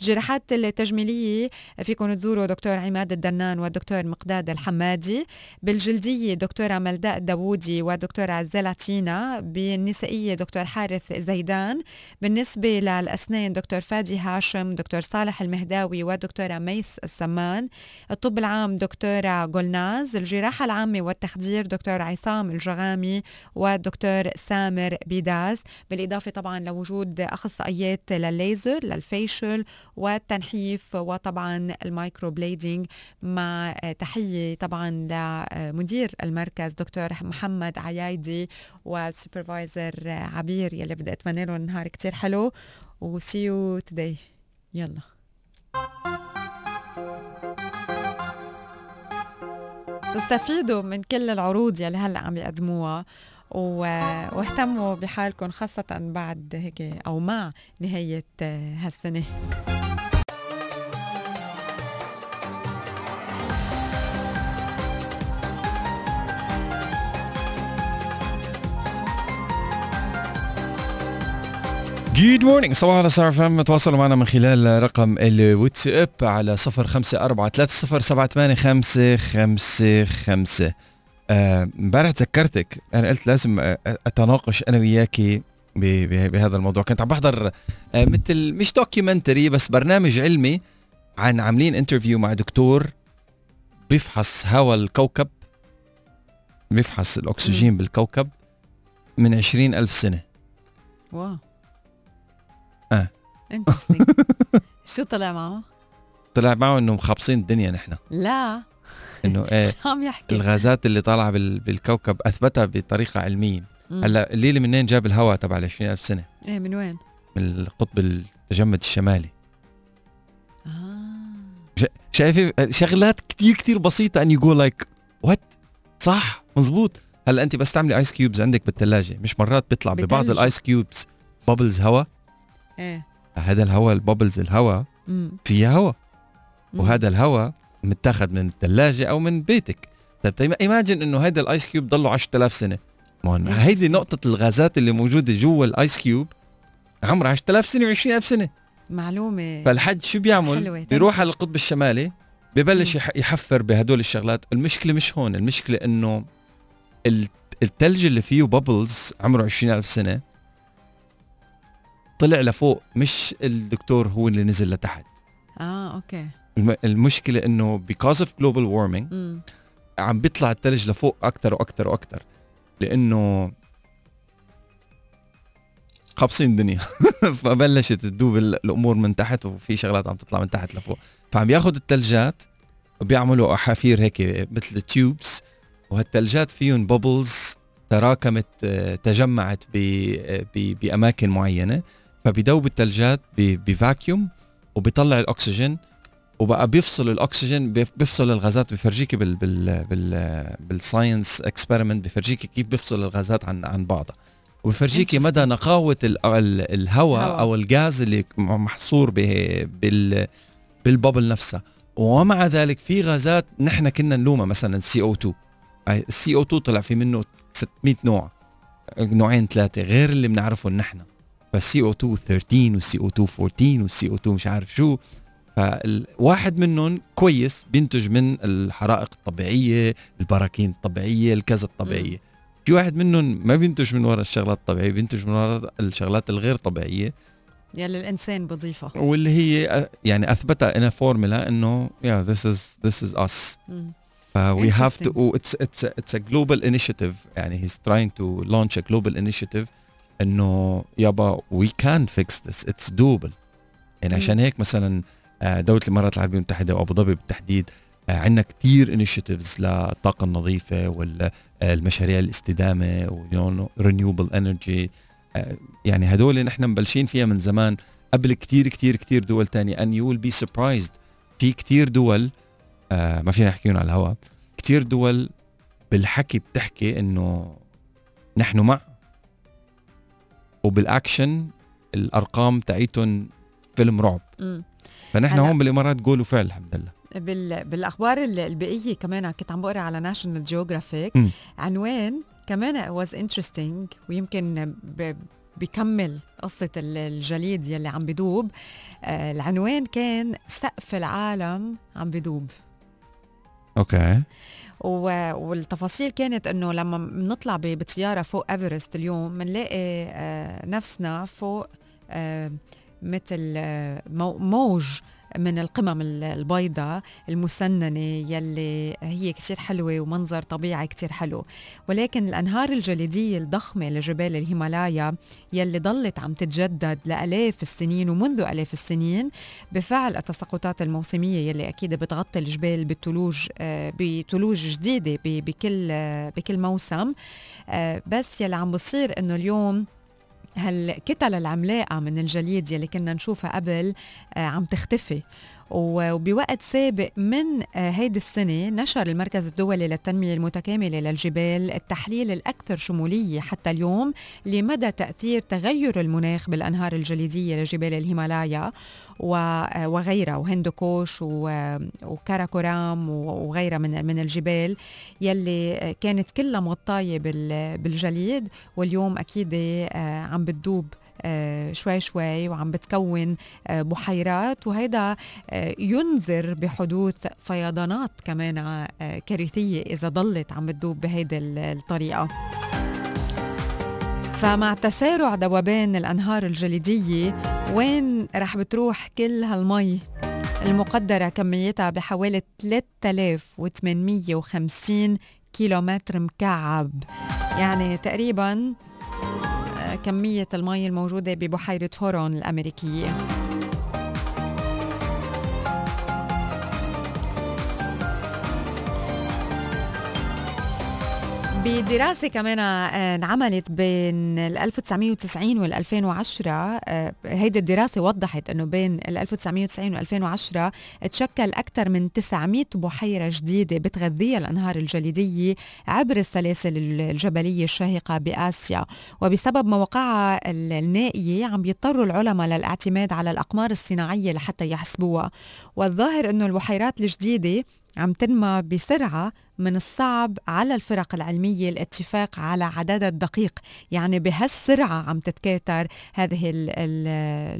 الجراحات التجميلية فيكم تزوروا دكتور عماد الدنان والدكتور مقداد الحمادي. بالجلدية دكتورة ملداء داوودي ودكتورة زلاتينا بالنسائية دكتور حارث زيدان بالنسبة للأسنان دكتور فادي هاشم دكتور صالح المهداوي ودكتورة ميس السمان الطب العام دكتورة جولناز الجراحة العامة والتخدير دكتور عصام الجغامي والدكتور سامر بيداز بالإضافة طبعا لوجود أخصائيات للليزر لل facial والتنحيف وطبعا ال microblading مع تحية طبعا لمدير المركز دكتور محمد عيايدي وال supervisor عبير يلي بدي أتمنى لهم نهار كتير حلو و see you today يلا. تستفيدوا من كل العروض يلي هلأ عم يقدموها واهتموا بحالكم خاصة بعد هيك أو مع نهاية هالسنة. Good morning صباحو على ستار أف إم. تواصلوا معنا من خلال رقم الواتساب على 0543 امبارح تذكرتك. أنا قلت لازم آه، أتناقش أنا وياكي بهذا الموضوع. كنت عم بحضر آه، مثل مش documentary بس برنامج علمي عن عاملين interview مع دكتور بيفحص هواء الكوكب بيفحص الأكسجين بالكوكب من عشرين ألف سنة. Wow. Interesting شو طلع معه؟ طلع معه انه مخابصين الدنيا نحن لا إنه إيه شو عم يحكي؟ الغازات اللي طالعة بال- بالكوكب أثبتها بطريقة علمية. هلأ الليلة منين جاب الهواء تبع ال 20000 سنة إيه من وين؟ من القطب التجمد الشمالي آه. شايفه شغلات كتير كتير بسيطة and you're like what صح مزبوط هلأ أنت بس تعملي ice cubes عندك بالثلاجه مش مرات بيطلع ببعض. ال ice cubes bubbles هواء إيه هذا الهواء ال bubbles الهواء. فيها هواء. وهذا الهواء متاخذ من الثلاجة أو من بيتك طيب imagine إنه هيدا ال ice cube ضله 10000 سنة ما هون هيدي. نقطة الغازات اللي موجودة جوا ال ice cube عمرها 10000 سنة و20000 سنة معلومة فالحج شو بيعمل. بيروح على القطب الشمالي ببلش يحفر بهدول الشغلات المشكلة مش هون المشكلة إنه ال- التلج اللي فيه بابلز عمره 20000 سنة طلع لفوق مش الدكتور هو اللي نزل لتحت. آه أوكي. الم- المشكلة إنه of global warming مم. عم بيطلع الثلج لفوق أكثر وأكثر وأكثر لإنه قابصين الدنيا. فبلشت تدوب ال- الأمور من تحت وفي شغلات عم تطلع من تحت لفوق. فعم ياخذ الثلجات وبيعملوا أحافير هيك مثل tubes وهالثلجات فيهم bubbles تراكمت آه، تجمعت آه، بأماكن معينة. فبيدوب الثلجات ب vacuum وبيطلع الأكسجين وبقى بيفصل الأكسجين بيف- بيفصل الغازات بفرجيكي بال بال بال بال science experiment بفرجيكي كيف بيفصل الغازات عن عن بعضها وبفرجيكي. مدى نقاوة ال- ال- الهواء. أو الغاز اللي محصور به- بال بال bubble نفسها ومع ذلك في غازات نحن كنا نلومها مثلا سي أو 2 السي أو 2 طلع في منه 600 نوع نوعين ثلاثة غير اللي بنعرفهم نحن فالسي أو 2 13 والسي أو 2 14 والسي أو 2 مش عارف شو. فواحد منهم كويس بينتج من الحرائق الطبيعية البراكين الطبيعية الكذا الطبيعية. في واحد منهم ما بينتج من وراء الشغلات الطبيعية بينتج من وراء الشغلات الغير طبيعية. يلي الإنسان بضيفها واللي هي يعني أثبتها انها فورمولا إنه yeah this is this is us. مم. ف we have to Interesting. it's it's a, it's a global initiative. يعني he's trying to launch a global initiative إنه يابا we can fix this. It's doable. يعني. عشان هيك مثلا آه، دولة الإمارات العربية المتحدة وأبو ظبي بالتحديد آه، عندنا كتير initiatives للطاقة النظيفة والمشاريع الاستدامة و renewable energy يعني هدول نحن مبلشين فيها من زمان. قبل كتير كتير كتير دول تانية. And you will be surprised. في كتير دول آه ما فينا نحكيهم على الهواء كتير دول بالحكي بتحكي إنه نحن مع وبالأكشن الأرقام تاعيتهم فيلم رعب. فنحن. هون بالإمارات قول وفعل الحمد لله بال... بالأخبار ال- البيئية كمان كنت عم بقرأ على ناشونال جيوغرافيك. عنوان كمان was interesting ويمكن ب... بكمل قصة ال- الجليد يلي عم بدوب آه العنوان كان سقف العالم عم بدوب okay والتفاصيل كانت إنه لما بنطلع بطياره فوق إيفرست اليوم بنلاقي آه، نفسنا فوق آه، مثل آه، مو- موج من القمم ال- البيضاء المسننة يلي هي كتير حلوة ومنظر طبيعي كتير حلو. ولكن الأنهار الجليدية الضخمة لجبال الهيمالايا يلي ضلت عم تتجدد لآلاف السنين ومنذ آلاف السنين بفعل التساقطات الموسمية يلي أكيد بتغطي الجبال بالثلوج آه، بثلوج جديدة بكل آه، بكل موسم. آه، بس يلي عم بصير إنه اليوم هالكتل العملاقة من الجليد يلي كنا نشوفها قبل آه، عم تختفي؟ وبوقت سابق من آه، هيدي السنة نشر المركز الدولي للتنمية المتكاملة للجبال التحليل الأكثر شمولية حتى اليوم لمدى تأثير تغير المناخ بالأنهار الجليدية لجبال الهيمالايا آه، وغيرها وهندوكوش و- وكاراكورام وغيرها من من الجبال يلي آه، كانت كلها مغطاية بال- بالجليد واليوم أكيد آه، عم بتدوب آه، شوي شوي وعم بتكون آه، بحيرات وهيدا آه، ينذر بحدوث فيضانات كمان آه، كارثية إذا ضلت عم بتدوب بهيدي ال- الطريقة. فمع تسارع ذوبان الأنهار الجليدية وين رح بتروح كل هالمي المقدرة كميتها بحوالي 3850 كيلومتر مكعب؟ يعني تقريبا آه، كمية المي الموجودة ببحيرة هورون الأمريكية. بدراسة كمان آه، انعملت بين ال 1990 وال 2010 آه، هيدي الدراسة وضحت إنه بين ال 1990 وال 2010 تشكل أكثر من 900 بحيرة جديدة بتغذيها الأنهار الجليدية عبر السلاسل الجبلية الشاهقة بآسيا. وبسبب مواقعها ال- النائية عم بيضطروا العلماء للاعتماد على الأقمار الصناعية لحتى يحسبوها. والظاهر إنه البحيرات الجديدة عم تنمى بسرعة من الصعب على الفرق العلمية الاتفاق على عددها الدقيق يعني بهالسرعة عم تتكاثر هذه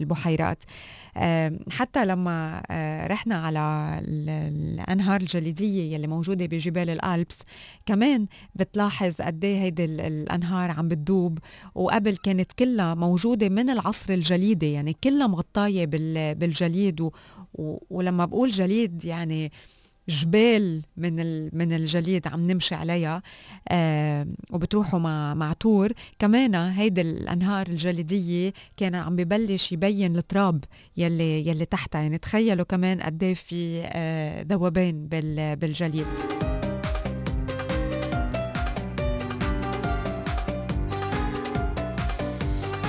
البحيرات. حتى لما آه، رحنا على الأنهار الجليدية يلي موجودة بجبال الألبس كمان بتلاحظ قد إيه هيدي الأنهار عم بتدوب. وقبل كانت كلها موجودة من العصر الجليدي يعني كلها مغطاية بالجليد. ولما بقول جليد يعني جبال من من الجليد عم نمشي عليها آه وبتروحوا مع مع تور. كمان هيدي الأنهار الجليدية كان عم ببلش يبين التراب يلي يلي تحتها. يعني تخيلوا كمان قد إيه في آه ذوبان بالجليد.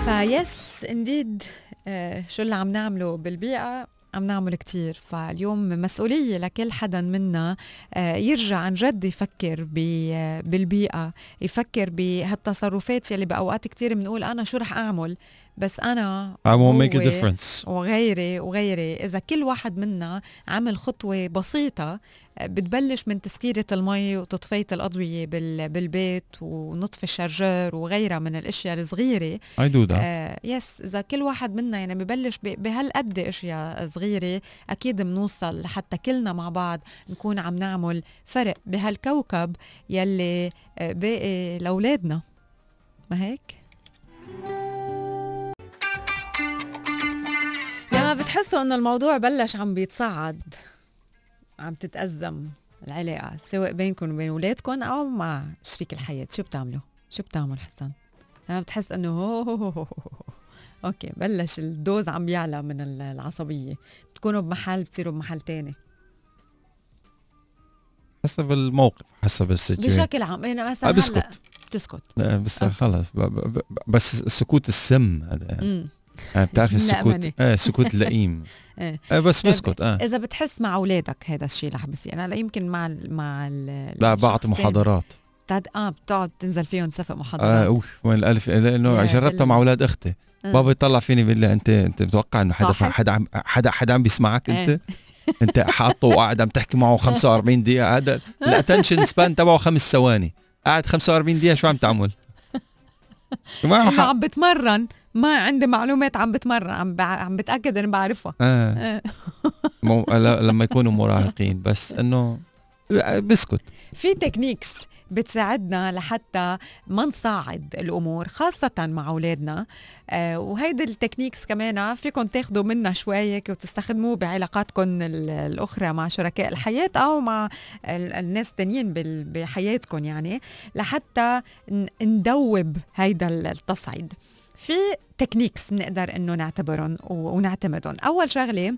فيس انديد آه شو اللي عم نعمله بالبيئة؟ عم نعمل كتير. فاليوم مسؤولية لكل حدا منا آه، يرجع عن جد يفكر بالبيئة يفكر بهالتصرفات يلي بأوقات كتير بنقول أنا شو رح أعمل؟ بس أنا I won't make a difference. وغيري وغيري إذا كل واحد منا عمل خطوة بسيطة بتبلش من تسكيرة المي وتطفية الأضوية بالبيت ونطفي الشارجر وغيرها من الأشياء الصغيرة. I do that. آه يس إذا كل واحد منا يعني ببلش بهالقد أشياء صغيرة أكيد بنوصل لحتى كلنا مع بعض نكون عم نعمل فرق بهالكوكب يلي آه، باقي لأولادنا. ما هيك؟ بتحسوا إنه الموضوع بلش عم بيتصعد عم تتأزم العلاقة سواء بينكم وبين أولادكم أو مع شريك الحياة. شو بتعملوا؟ شو بتعمل حسن؟ لما بتحس إنه هو هو هو هو. okay بلش ال dose عم يعلى من العصبية. بتكونوا بمحل بتصيروا بمحل تاني. حسب الموقف حسب ال situation. بشكل عام. أنا مثلا بسكت. بتسكت. بس خلص بس السكوت السم هذا يعني. آه بتعرفي السكوت؟ إيه السكوت اللئيم إيه. آه. بس بسكت آه. إذا بتحس مع أولادك هذا الشيء رح بصير. أنا يمكن مع ال مع ال لا بعطي محاضرات. بتعد آه بتقعد تنزل فيهم تسافق محاضرات. آه أوف وين الألف لأنه جربتها مع أولاد أختي. آه. بابا يطلع فيني بيقول لي أنت أنت متوقع إنه حدا حدا عم حدا حدا عم بيسمعك أنت؟ إيه. أنت حاطه وقاعد عم تحكي معه 45 دقيقة. هذا ال attention span تبعه خمس ثواني. قاعد 45 دقيقة شو عم تعمل؟ ما عم بتمرن. ما عندي معلومات عم بتمرن عم عم بتأكد إني بعرفها آه. آه. مو... لما يكونوا مراهقين بس إنه بسكت في techniques بتساعدنا لحتى ما نصعد الأمور خاصة مع أولادنا آه وهيدي ال techniques كمان فيكم تاخذوا منها شوي وتستخدموه بعلاقاتكم الأخرى مع شركاء الحياة أو مع الناس التانيين بحياتكم يعني لحتى ندوب هيدا التصعيد في techniques بنقدر إنه نعتبرهم ونعتمدهم. أول شغلة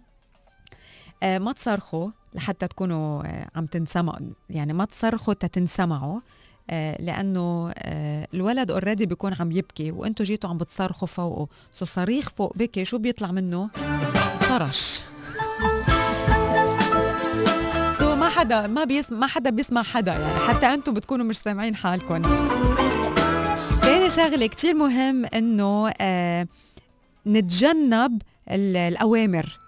آه ما تصرخوا لحتى تكونوا آه عم تنسمعوا. يعني ما تصرخوا تتنسمعوا آه لأنه الولد already بيكون عم يبكي وأنتم جيتوا عم بتصرخوا فوقه. so صريخ فوق بكي شو بيطلع منه؟ طرش. so ما حدا ما بيسمع ما حدا بيسمع حدا. يعني حتى أنتم بتكونوا مش سامعين حالكم. تاني شغله كتير مهم إنه آه نتجنب الأوامر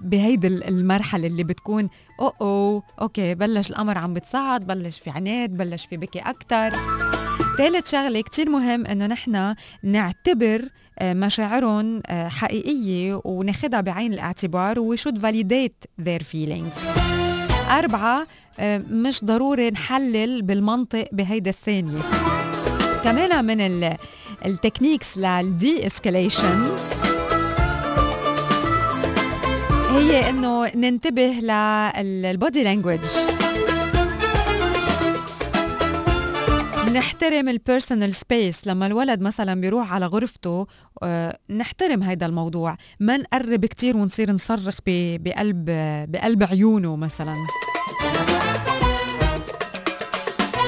بهيدي المرحلة اللي بتكون أو أو okay بلش الأمر عم بتصعد بلش في عناد بلش في بكي أكتر. ثالث شغلة كتير مهم إنه نحن نعتبر آه، مشاعرهم آه، حقيقية وناخدها بعين الاعتبار و should validate their feelings. أربعة آه، مش ضروري نحلل بالمنطق بهيدا الثانية. كمان من ال techniques لل de-escalation هي إنه ننتبه لل body language نحترم ال personal space لما الولد مثلا بيروح على غرفته آه، نحترم هذا الموضوع. ما نقرب كتير ونصير نصرخ بقلب بقلب عيونه مثلا.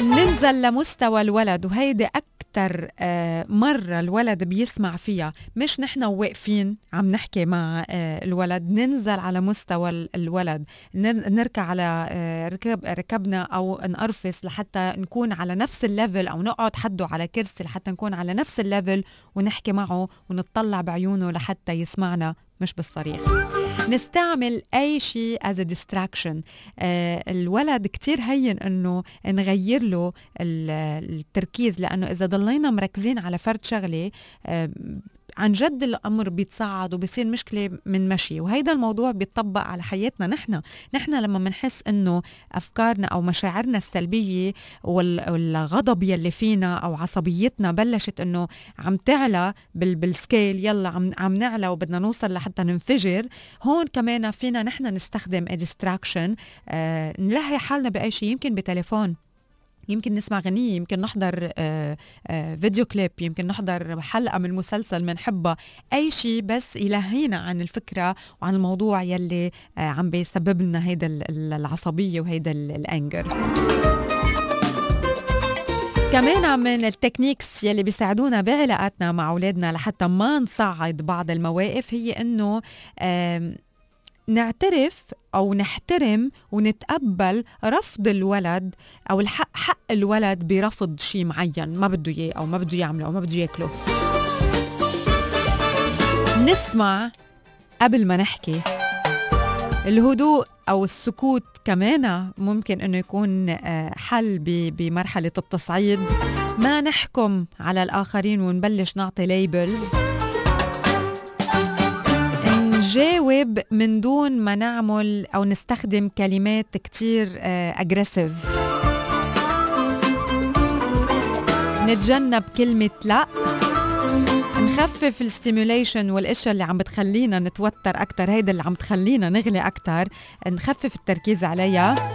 ننزل لمستوى الولد وهيدي أكتر آه، مرة الولد بيسمع فيها. مش نحن واقفين عم نحكي مع آه، الولد ننزل على مستوى الولد. نركع على آه، ركب ركبنا أو نقرفص لحتى نكون على نفس ال level أو نقعد حده على كرسي لحتى نكون على نفس ال level ونحكي معه ونطلع بعيونه لحتى يسمعنا مش بالصريخ نستعمل أي شيء as distraction الولد كتير هين إنه نغير له التركيز لأنه إذا ضلينا مركزين على فرد شغلة آه، عن جد الأمر بيتصاعد وبصير مشكلة من مشي. وهيدا الموضوع بيطبق على حياتنا نحن. نحن لما بنحس إنه أفكارنا أو مشاعرنا السلبية والغضب يلي فينا أو عصبيتنا بلشت إنه عم تعلى بال scale يلا عم عم نعلى وبدنا نوصل لحتى ننفجر هون كمان فينا نحن نستخدم distraction آه نلهي حالنا بأي شيء يمكن بتليفون. يمكن نسمع غنية يمكن نحضر آه، آه، فيديو كليب يمكن نحضر حلقة من مسلسل بنحبها أي شيء بس يلهينا عن الفكرة وعن الموضوع يلي آه، عم بيسبب لنا هيدا العصبية وهيدا ال anger. كمان من التكنيكس يلي بيساعدونا بعلاقاتنا مع أولادنا لحتى ما نصعد بعض المواقف هي إنه نعترف أو نحترم ونتقبل رفض الولد أو الحق حق الولد برفض شيء معين ما بده إياه أو ما بده يعمله أو ما بده ياكله. نسمع قبل ما نحكي الهدوء أو السكوت كمان ممكن إنه يكون آه، حل بمرحلة التصعيد. ما نحكم على الآخرين ونبلش نعطي labels نجاوب من دون ما نعمل أو نستخدم كلمات كتير aggressive آه، نتجنب كلمة لا. نخفف ال stimulation والأشياء اللي عم بتخلينا نتوتر أكثر هيدا اللي عم تخلينا نغلي أكثر نخفف التركيز عليها.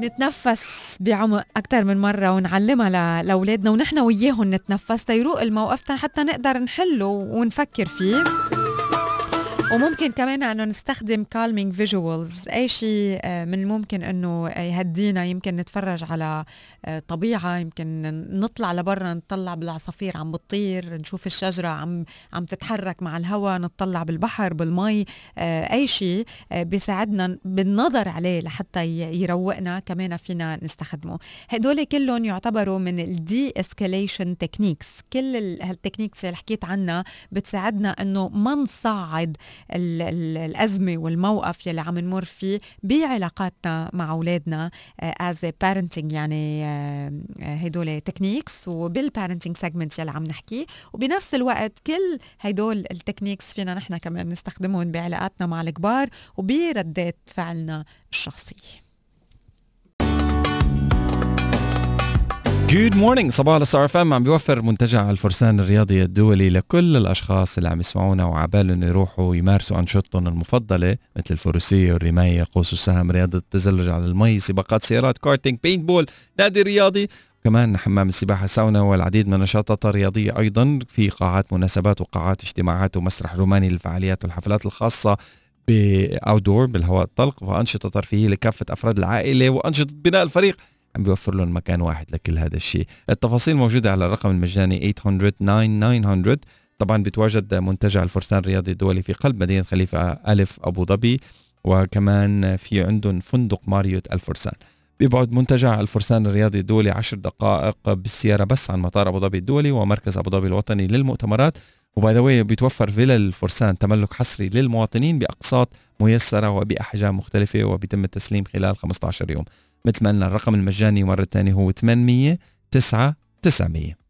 نتنفس بعمق أكثر من مرة ونعلمها لأولادنا ونحن وياهم نتنفس. تيروق الموقف حتى نقدر نحله ونفكر فيه. وممكن كمان أنه نستخدم calming visuals أي شيء آه، من الممكن أنه يهدينا. يمكن نتفرج على آه، طبيعة. يمكن نطلع لبرا نطلع بالعصافير عم بتطير. نشوف الشجرة عم عم تتحرك مع الهواء نطلع بالبحر بالمي آه، أي شيء بيساعدنا بالنظر عليه لحتى يروقنا. كمان فينا نستخدمه. هدول كلهم يعتبروا من ال de-escalation techniques كل هال techniques اللي حكيت عنها بتساعدنا إنه ما نصعد الأزمة والموقف يلي عم نمر فيه بعلاقاتنا مع أولادنا as آه، parenting يعني آه، هدول techniques وبال parenting segment يلي عم نحكي. وبنفس الوقت كل هدول ال techniques فينا نحن كمان نستخدمهم بعلاقاتنا مع الكبار وبردات فعلنا الشخصيه good morning صباح ال Star FM عم بيوفر منتجع الفرسان الرياضي الدولي لكل الأشخاص اللي عم يسمعونا وعبالهم يروحوا يمارسوا أنشطتهم المفضلة مثل الفروسية والرماية قوس السهم رياضة التزلج على المي سباقات سيارات karting paintball نادي رياضي. كمان حمام السباحة ساونا والعديد من النشاطات الرياضية أيضا في قاعات مناسبات وقاعات اجتماعات ومسرح روماني للفعاليات والحفلات الخاصة باوتدور بالهواء الطلق وأنشطة ترفيهية لكافة أفراد العائلة وأنشطة بناء الفريق عم بيوفر لهم مكان واحد لكل هذا الشيء. التفاصيل موجودة على الرقم المجاني 800 9900 طبعا بيتواجد منتجع الفرسان الرياضي الدولي في قلب مدينة خليفة ألف أبو ظبي وكمان في عندهم فندق ماريوت الفرسان. بيبعد منتجع الفرسان الرياضي الدولي عشر دقائق بالسيارة بس عن مطار أبو ظبي الدولي ومركز أبو ظبي الوطني للمؤتمرات. وباي ذا بيتوفر فيلا الفرسان تملك حصري للمواطنين بأقساط ميسرة وبأحجام مختلفة وبيتم التسليم خلال 15 يوم. مثل ما قلنا الرقم المجاني مرة ثانية هو 800 9 900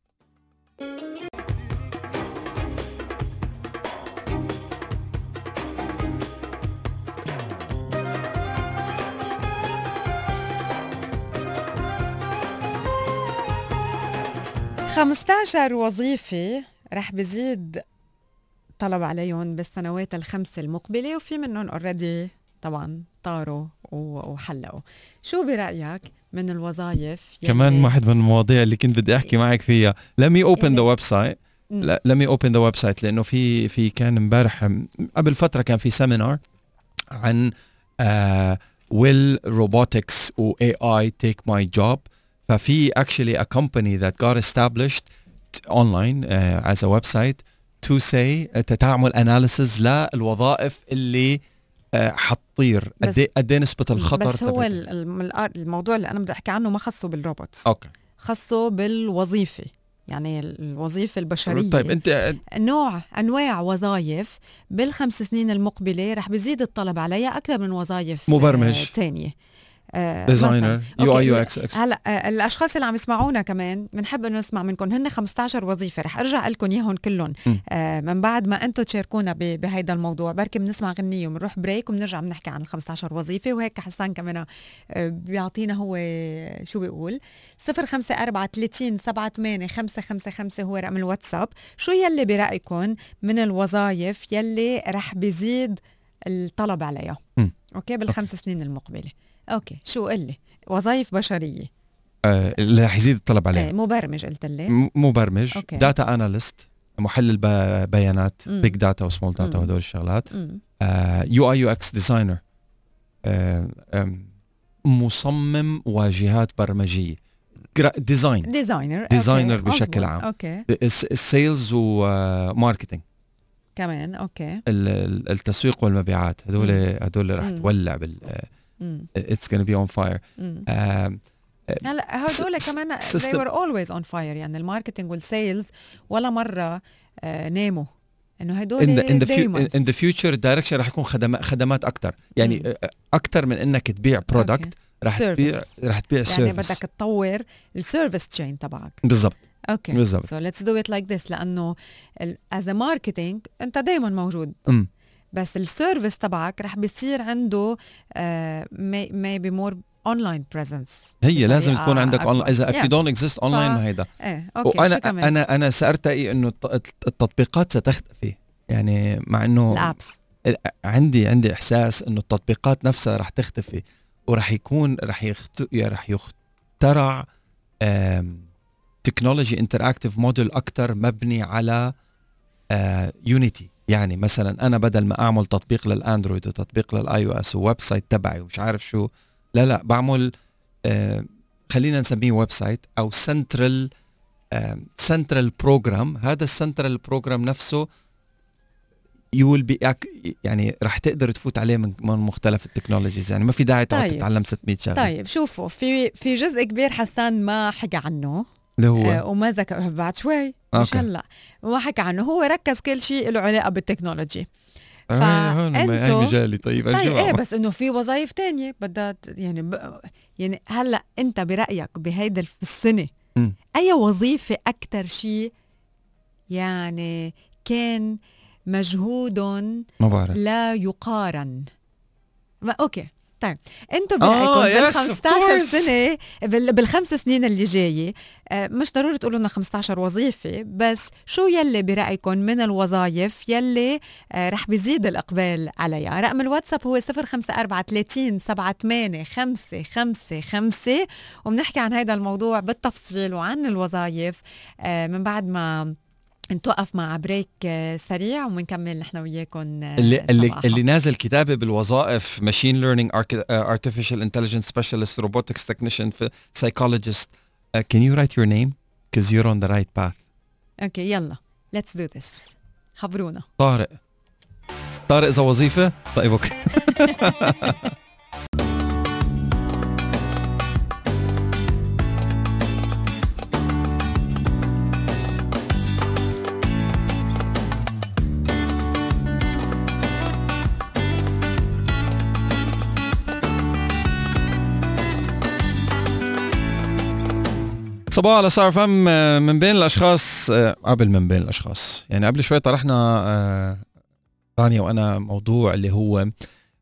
15 وظيفة رح بزيد طلب عليهم بالسنوات الخمس المقبلة وفي منهم already طبعا طاروا وحلقوا. شو برأيك من الوظائف كمان واحد من المواضيع اللي كنت بدي أحكي معك فيها. Let me open the إيه. website let me open the website لأنه في في كان امبارح قبل فترة كان في seminar عن uh, will robotics و AI take my job. ففي actually a company that got established online uh, as a website to say تعمل analysis للوظائف اللي آه، حتطير قد إيه قد إيه نسبة الخطر بس هو الموضوع اللي أنا بدي أحكي عنه ما خصه بال robots. Okay. خصه بالوظيفة. يعني الوظيفة البشرية. طيب انت نوع أنواع وظائف بالخمس سنين المقبلة رح بيزيد الطلب عليها أكثر من وظائف مبرمج. ثانية designer UI U okay. X X هلا آه، الأشخاص اللي عم يسمعونا كمان بنحب إنه نسمع منكم. هن 15 وظيفة. رح أرجع لكم إياهم كلهم. آه من بعد ما أنتم تشاركونا بهيدا الموضوع بركي بنسمع غنية وبنروح break وبنرجع بنحكي عن ال 15 وظيفة. وهيك حسان كمان آه، بيعطينا هو شو بيقول. 054 30 78 555 هو رقم الواتساب. شو يلي برأيكم من الوظائف يلي رح بيزيد الطلب عليها. okay بالخمس سنين المقبلة. okay شو قل لي وظائف بشرية آه، اللي رح يزيد الطلب عليه مبرمج قلت لي مبرمج okay. Data analyst محلل بيانات. big data و small data. وهدول الشغلات. UI UX designer مصمم واجهات برمجية design designer designer okay. بشكل. عام. okay ال sales و marketing كمان okay التسويق والمبيعات هدول هدول رح. تولع بال مم. it's gonna be on fire مم. آم، هلا هدول كمان they system- were always on fire يعني ال marketing وال sales ولا مرة آه ناموا إنه هدول in the in the دايما in the future direction رح يكون خدمات خدمات أكثر يعني مم. أكثر من إنك تبيع product رح Service. تبيع رح تبيع يعني service بدك تطور ال service chain تبعك بالضبط okay بالضبط. so let's do it like this لأنه as marketing أنت دائما موجود أم. بس ال service تبعك رح بيصير عنده uh, maybe more online presence هي لازم تكون عندك أكبر. اونلاين إذا if Yeah. you don't exist online ما هيدا. إيه okay وأنا أنا أنا سأرتقي إنه الت- التطبيقات ستختفي. يعني مع إنه ال apps عندي عندي إحساس إنه التطبيقات نفسها رح تختفي ورح يكون رح يخت... رح يخترع technology interactive model أكثر مبني على unity يعني مثلا أنا بدل ما أعمل تطبيق لل Android وتطبيق لل iOS و website تبعي ومش عارف شو لا لا بعمل آه، خلينا نسميه website أو central central program هذا ال central program نفسه you will be يعني رح تقدر تفوت عليه من من مختلف ال technologies. يعني ما في داعي تقعد طيب. تتعلم 600 شغلة. طيب شوفوا في في جزء كبير حسان ما حكى عنه. اللي هو آه وما ذكر بعد شوي مش. هلا وما حكى عنه هو ركز كل شيء له علاقة بالتكنولوجي آه، هي فأنتو- مجالي طيب طيب إيه؟ بس إنه في وظائف تانية بدها يعني ب... يعني هلأ أنت برأيك بهيدا السنة مم. أي وظيفة أكثر شيء يعني كان مجهود ما بعرف لا يقارن ما okay طيب أنتم آه، برأيكم yes, بال of 15 course. سنة بال- بالخمس سنين اللي جاية آه، مش ضروري تقولوا لنا 15 وظيفة بس شو يلي برأيكم من الوظائف يلي آه، رح بيزيد الإقبال عليها؟ رقم الواتساب هو 054 38 555 وبنحكي عن هذا الموضوع بالتفصيل وعن الوظائف من بعد ما نتوقف مع break آه، سريع وبنكمل نحن وياكم آه، اللي اللي. اللي نازل كتابه بالوظائف machine learning intelligence specialist robotics technician psychologist. Uh, can you write your name? Because you're on the right path. Okay يلا let's do this خبرونا. طارق. طارق إذا وظيفة؟ طيب okay. صباح على صار فم آه، من بين الأشخاص آه، قبل من بين الأشخاص. يعني قبل شوي طرحنا آه، رانيا وأنا موضوع اللي هو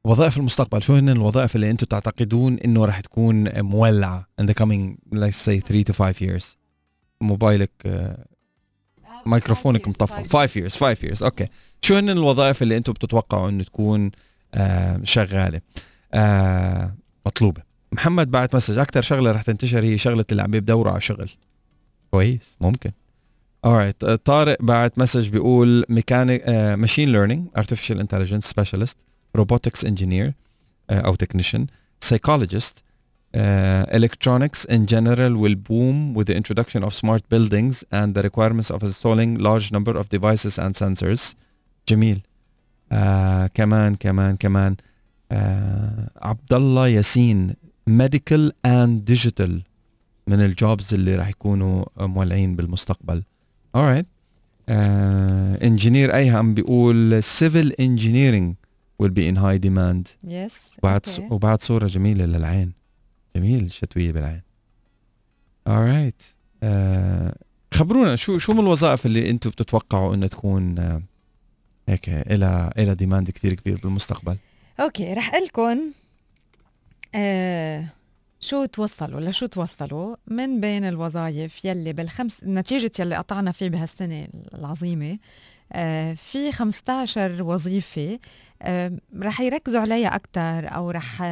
وظائف المستقبل. شو هن الوظائف اللي أنتم تعتقدون إنه راح تكون مولعة in the coming let's say 3 to 5 years موبايلك ميكروفونك مطفى. 5 years 5 years. Okay شو هن الوظائف اللي أنتم بتتوقعوا إنه تكون شغالة؟ مطلوبة. محمد بعت message. أكثر شغلة رح تنتشر هي شغلة اللي عم بيدوروا على شغل. كويس. ممكن. Alright. طارق بعت message بيقول mechanic machine learning artificial intelligence specialist robotics engineer أو technician psychologist آه، electronics in general will boom with the introduction of smart buildings and the requirements of installing large number of devices and sensors. جميل. uh, كمان كمان كمان. آه، uh, عبد الله ياسين medical and digital من ال jobs اللي راح يكونوا مولعين بالمستقبل. Alright engineer ايهم بيقول civil engineering will be in high demand. Yes وبعد okay. وبعد صورة جميلة للعين. جميل الشتوية بالعين. Alright آه خبرونا شو شو من الوظائف اللي أنتم بتتوقعوا إنها تكون آه هيك إلى إلى demand كثير كبير بالمستقبل؟ Okay رح أقول لكم آه شو توصلوا؟ لشو توصلوا؟ من بين الوظائف يلي بالخمس نتيجة يلي قطعنا فيه بهالسنة العظيمة آه في 15 وظيفة آه رح يركزوا عليها أكثر أو رح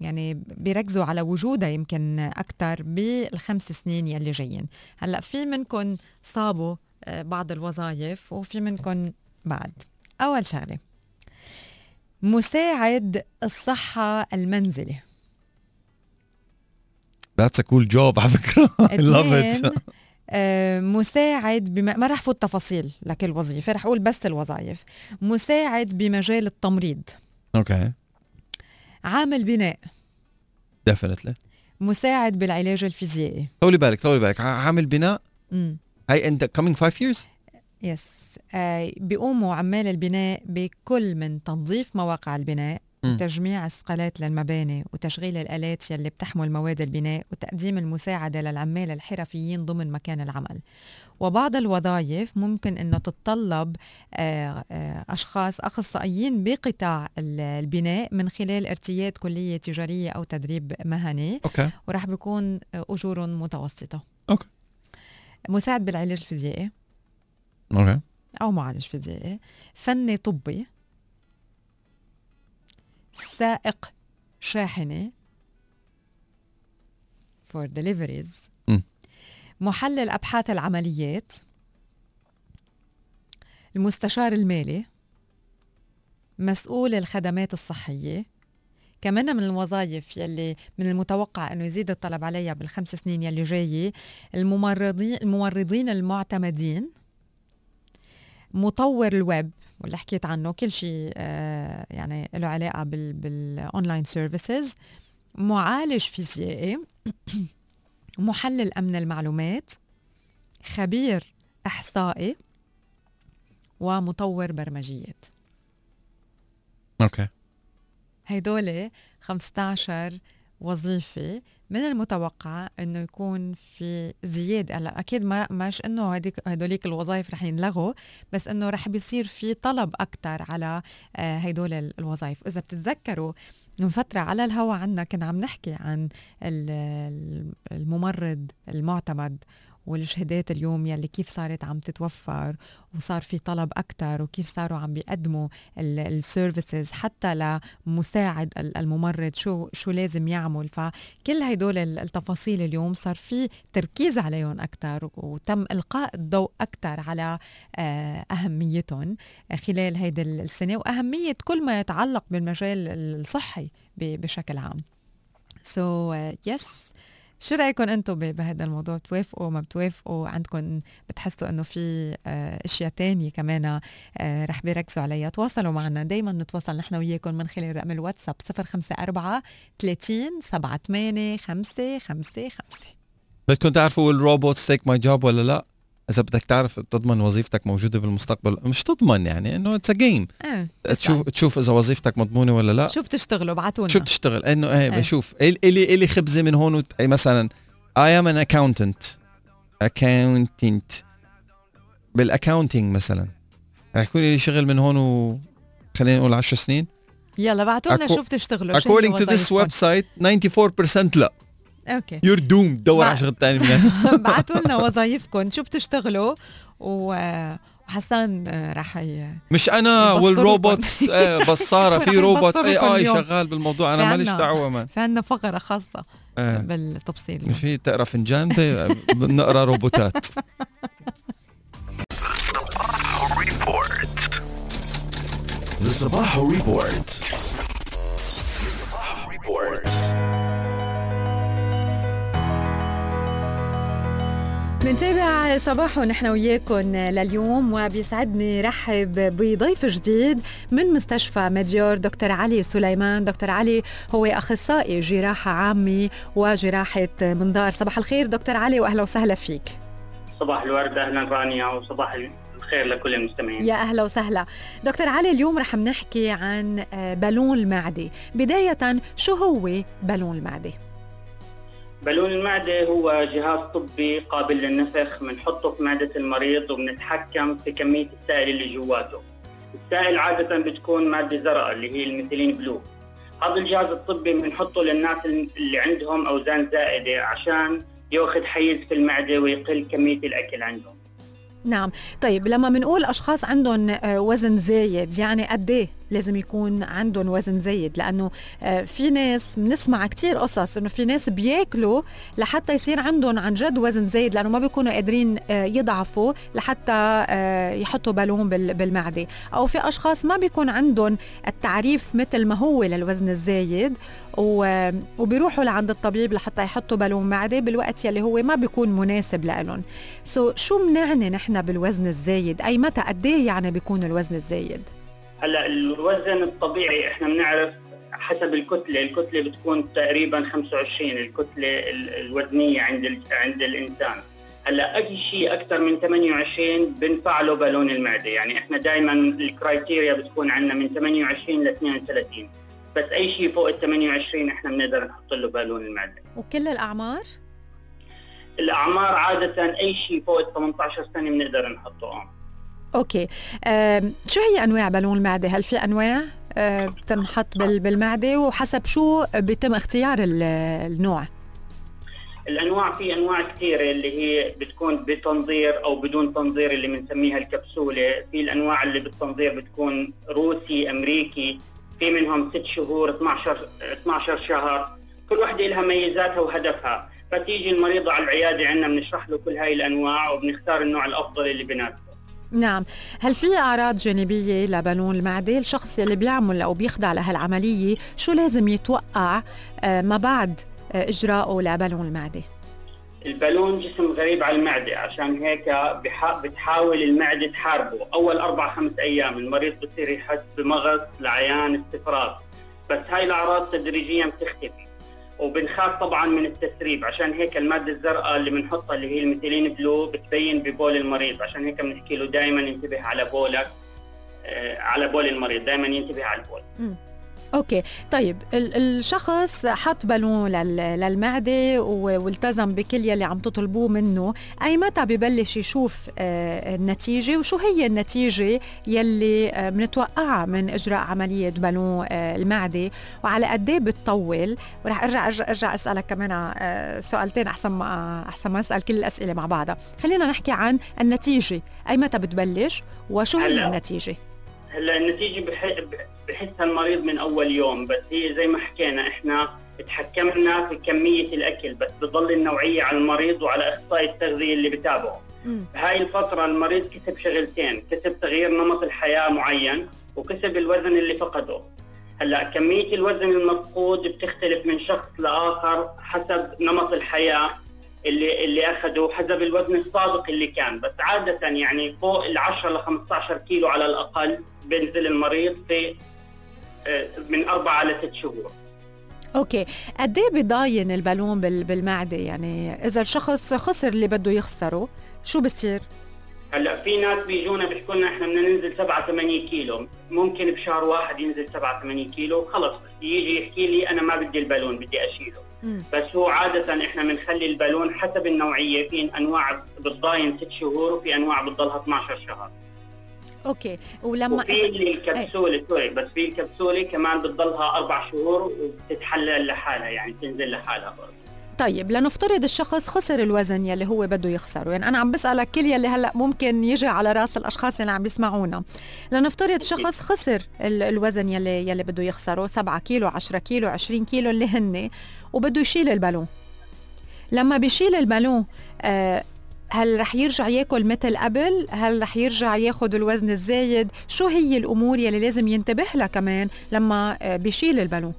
يعني بيركزوا على وجودها يمكن أكثر بالخمس سنين يلي جايين. هلأ في منكم صابوا بعض الوظائف وفي منكم بعد أول شغلة. مساعد الصحة المنزلي. That's a cool job على فكرة. I love it. آه، مساعد بما ما رح فوت تفاصيل لكل وظيفة رح أقول بس الوظائف. مساعد بمجال التمريض. Okay عامل بناء. Definitely. مساعد بالعلاج الفيزيائي. طولي بالك طولي بالك. عامل بناء؟ امم هاي in the coming five years? Yes آه بيقوموا عمال البناء بكل من تنظيف مواقع البناء. وتجميع الثقلات للمباني وتشغيل الآلات يلي بتحمل مواد البناء وتقديم المساعدة للعمال الحرفيين ضمن مكان العمل. وبعض الوظائف ممكن أنه تتطلب آه، آه، أشخاص أخصائيين بقطاع ال- البناء من خلال ارتياد كلية تجارية أو تدريب مهني. okay. ورح بيكون آه، أجور متوسطة. Okay. مساعد بالعلاج الفيزيائي. Okay. أو معالج فيزيائي فني طبي. سائق شاحنة. For deliveries. محلل أبحاث العمليات. المستشار المالي. مسؤول الخدمات الصحية. كمان من الوظائف يلي من المتوقع إنه يزيد الطلب عليها بالخمس سنين يلي جاية. الممرضين الممرضين المعتمدين. مطور الويب واللي حكيت عنه كل شيء آه، يعني له علاقة بال بال online services معالج فيزيائي محلل أمن المعلومات خبير إحصائي ومطور برمجيات. okay. هيدول 15 وظيفة من المتوقع إنه يكون في زيادة. هلا أكيد ما مش إنه هدوليك الوظائف رح ينلغوا بس إنه رح بيصير في طلب أكثر على آه، هيدول ال- الوظائف. إذا بتتذكروا من فترة على الهوا عنا كنا عم نحكي عن ال- ال- الممرض المعتمد والشهادات اليوم يلي كيف صارت عم تتوفر وصار في طلب أكتر وكيف صاروا عم بيقدموا ال services حتى لمساعد ال- الممرض شو شو لازم يعمل. فكل هدول ال- التفاصيل اليوم صار في تركيز عليهم أكتر وتم إلقاء الضوء أكتر على آه، أهميتهم خلال هيدي ال- السنة وأهمية كل ما يتعلق بالمجال الصحي بشكل عام. So, yes شو رايكم أنتم بهذا الموضوع؟ بتوافقوا ما بتوافقوا؟ عندكم بتحسوا إنه في آه، أشياء تانية كمان آه، رح بيركزوا عليها؟ تواصلوا معنا دايما نتواصل نحن وياكم من خلال رقم الواتساب 054 30 78 5 5 5 بدكم تعرفوا will robots take my job ولا لا؟ إذا بدك تعرف تضمن وظيفتك موجودة بالمستقبل مش تضمن يعني إنه it's game آه تشوف تشوف إذا وظيفتك مضمونة ولا لا. شو بتشتغلوا؟ ابعتوا شو بتشتغل؟ إنه إيه إيه. بشوف. الي إلي خبزة من هون وت... إيه مثلا I am an accountant accountant بال accounting مثلا. رح يكون لي شغل من هون و خلينا نقول 10 سنين. يلا ابعتوا لنا شو بتشتغلوا according to this website 94% لا. okay you're doomed دور على شغل ثاني من ابعتوا لنا وظايفكم شو بتشتغلوا و وحسان آه، رح ي... مش أنا. وال robots إيه بصارة في روبوت AI. شغال بالموضوع أنا ماليش دعوة man في عندنا فقرة خاصة إيه. بالتفصيل في تقرأ فنجان بنقرا روبوتات The Sabaho Report. The Sabaho Report. منتابع صباح ونحن وياكم لليوم وبيسعدني رحب بضيف جديد من مستشفى مديور دكتور علي سليمان. دكتور علي هو أخصائي جراحة عامة وجراحة منظار. صباح الخير دكتور علي وأهلا وسهلا فيك. صباح الورد أهلا رانيا وصباح الخير لكل المستمعين. يا أهلا وسهلا. دكتور علي اليوم رح نحكي عن آه، بالون المعدة. بداية شو هو بالون المعدة؟ بالون المعدة هو جهاز طبي قابل للنفخ بنحطه في معدة المريض وبنتحكم في كمية السائل اللي جواته. السائل عادة بتكون مادة زرقاء اللي هي الميثيلين بلو. هذا الجهاز الطبي بنحطه للناس اللي عندهم أوزان زائدة عشان يأخذ حيز في المعدة ويقل كمية الأكل عندهم. نعم. طيب لما بنقول أشخاص عندهم آه، وزن زايد يعني قد إيه؟ لازم يكون عندهم وزن زايد لأنه آه، في ناس بنسمع كتير قصص إنه في ناس بياكلوا لحتى يصير عندهم عن جد وزن زايد لأنه ما بيكونوا قادرين آه، يضعفوا لحتى يحطوا بالون بالمعدة. أو في أشخاص ما بيكون عندهم التعريف مثل ما هو للوزن الزايد وبيروحوا لعند الطبيب لحتى يحطوا بالون معدة بالوقت يلي هو ما بيكون مناسب لهم سو so, شو بنعني نحن بالوزن الزايد؟ أي متى قد إيه يعني بيكون الوزن الزايد؟ هلا الوزن الطبيعي إحنا بنعرف حسب الكتلة الكتلة بتكون تقريبا 25 الكتلة الوزنية عند عند الإنسان. هلا أي شيء أكثر من 28 بنفع له بالون المعدة. يعني إحنا دائما ال criteria بتكون عندنا من 28 ل 32 بس أي شيء فوق ال 28 إحنا بنقدر نحط له بالون المعدة. وكل الأعمار؟ الأعمار عادة أي شيء فوق ال 18 سنة بنقدر نحطه. okay. شو هي أنواع بالون المعدة؟ هل في أنواع؟ أه بتنحط بالمعدة؟ وحسب شو بيتم اختيار النوع؟ الأنواع في أنواع كثيره اللي هي بتكون بتنظير أو بدون تنظير اللي بنسميها الكبسولة. في الأنواع اللي بالتنظير بتكون روسي أمريكي. في منهم ست شهور 12 12 شهر. كل وحدة لها ميزاتها وهدفها. فتيجي المريضه على العيادة عندنا بنشرح له كل هاي الأنواع وبنختار النوع الأفضل اللي بناسبه. نعم. هل في أعراض جانبية لبالون المعدة؟ الشخص اللي بيعمل أو بيخضع لهالعمليه شو لازم يتوقع آه، ما بعد آه، إجراءه لبالون المعدة؟ البالون جسم غريب على المعدة عشان هيك بتحاول المعدة تحاربه. أول أربع خمس أيام المريض بصير يحس بمغص لعيان استفراغ. بس هاي الأعراض تدريجيا بتختفي. وبنخاف طبعا من التسريب. عشان هيك المادة الزرقاء اللي بنحطها اللي هي ال methylene blue بتبين ببول المريض. عشان هيك بنحكي له دائما انتبه على بولك آه على بول المريض. دائما ينتبه على البول. أوكي. طيب الشخص حط بالون للمعدة والتزم بكل يلي عم تطلبوه منه. أي متى ببلش يشوف آه، النتيجة؟ وشو هي النتيجة يلي آه، بنتوقعها من إجراء عملية بالون آه، المعدة؟ وعلى قد إيه بتطول؟ ورح أرجع أرجع, أسألك كمان سؤالتين أحسن ما أحسن ما أسأل كل الأسئلة مع بعضها. خلينا نحكي عن النتيجة. أي متى بتبلش؟ وشو هي النتيجة؟ هلا النتيجه بحسها المريض من أول يوم بس هي زي ما حكينا إحنا تحكمنا في كمية الأكل بس بضل النوعية على المريض وعلى اخصائي التغذية اللي بتابعه. بهاي الفترة المريض كسب شغلتين كسب تغيير نمط الحياة معين وكسب الوزن اللي فقده. هلأ كمية الوزن المفقود بتختلف من شخص لآخر حسب نمط الحياة. اللي اللي اخذه حسب الوزن السابق اللي كان. بس عادة يعني فوق ال 10 ل 15 كيلو على الأقل بينزل المريض في آه، من أربعة لست شهور. okay. قد إيه بضاين البالون بالمعدة؟ يعني إذا الشخص خسر اللي بده يخسره شو بصير؟ هلأ في ناس بيجونا بيحكوا لنا إحنا بدنا ننزل 7 8 كيلو. ممكن بشهر واحد ينزل 7 8 كيلو خلص يجي يحكي لي أنا ما بدي البالون بدي أشيله. بس هو عادة إحنا بنخلي البالون حسب النوعية في أنواع بتضاين 6 شهور وفي أنواع بتضلها 12 شهر. okay. ولما وفي الكبسولة sorry بس في الكبسولة كمان بتضلها أربع شهور وبتتحلل لحالها يعني بتنزل لحالها برضه. طيب لنفترض الشخص خسر الوزن يلي هو بده يخسره. يعني أنا عم بسألك كل يلي هلأ ممكن يجي على رأس الأشخاص اللي عم بيسمعونا. لنفترض شخص خسر الوزن يلي يلي بده يخسره 7 كيلو 10 كيلو 20 كيلو اللي هن وبده يشيل البالون. لما بيشيل البالون آه هل رح يرجع ياكل مثل قبل؟ هل رح يرجع ياخذ الوزن الزايد؟ شو هي الأمور يلي لازم ينتبه لها كمان لما آه، بيشيل البالون؟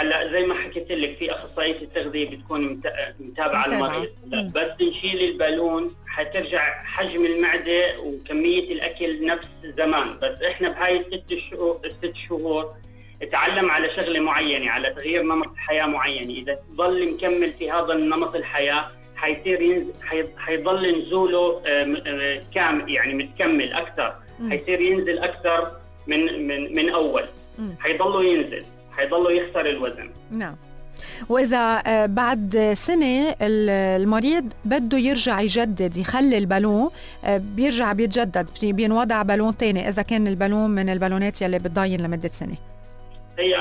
هلا زي ما حكيت لك في أخصائية التغذية بتكون مت- متابعة. المريض. بس نشيل البالون حترجع حجم المعدة وكمية الأكل نفس زمان بس إحنا بهاي الست شهور الست شهور اتعلم على شغلة معينة على تغيير نمط حياة معين إذا ضل مكمل في هذا النمط الحياة حيصير ينزل حي- حيضل نزوله آه، آه، كام يعني متكمل أكثر. حيصير ينزل أكثر من من من أول مم. حيضلوا ينزل حيضلوا يخسر الوزن. نعم. وإذا آه، بعد سنة ال- المريض بده يرجع يجدد يخلي البالون آه، بيرجع بيتجدد بي- بينوضع بالون تاني إذا كان البالون من البالونات يلي بتضاين لمدة سنة. هي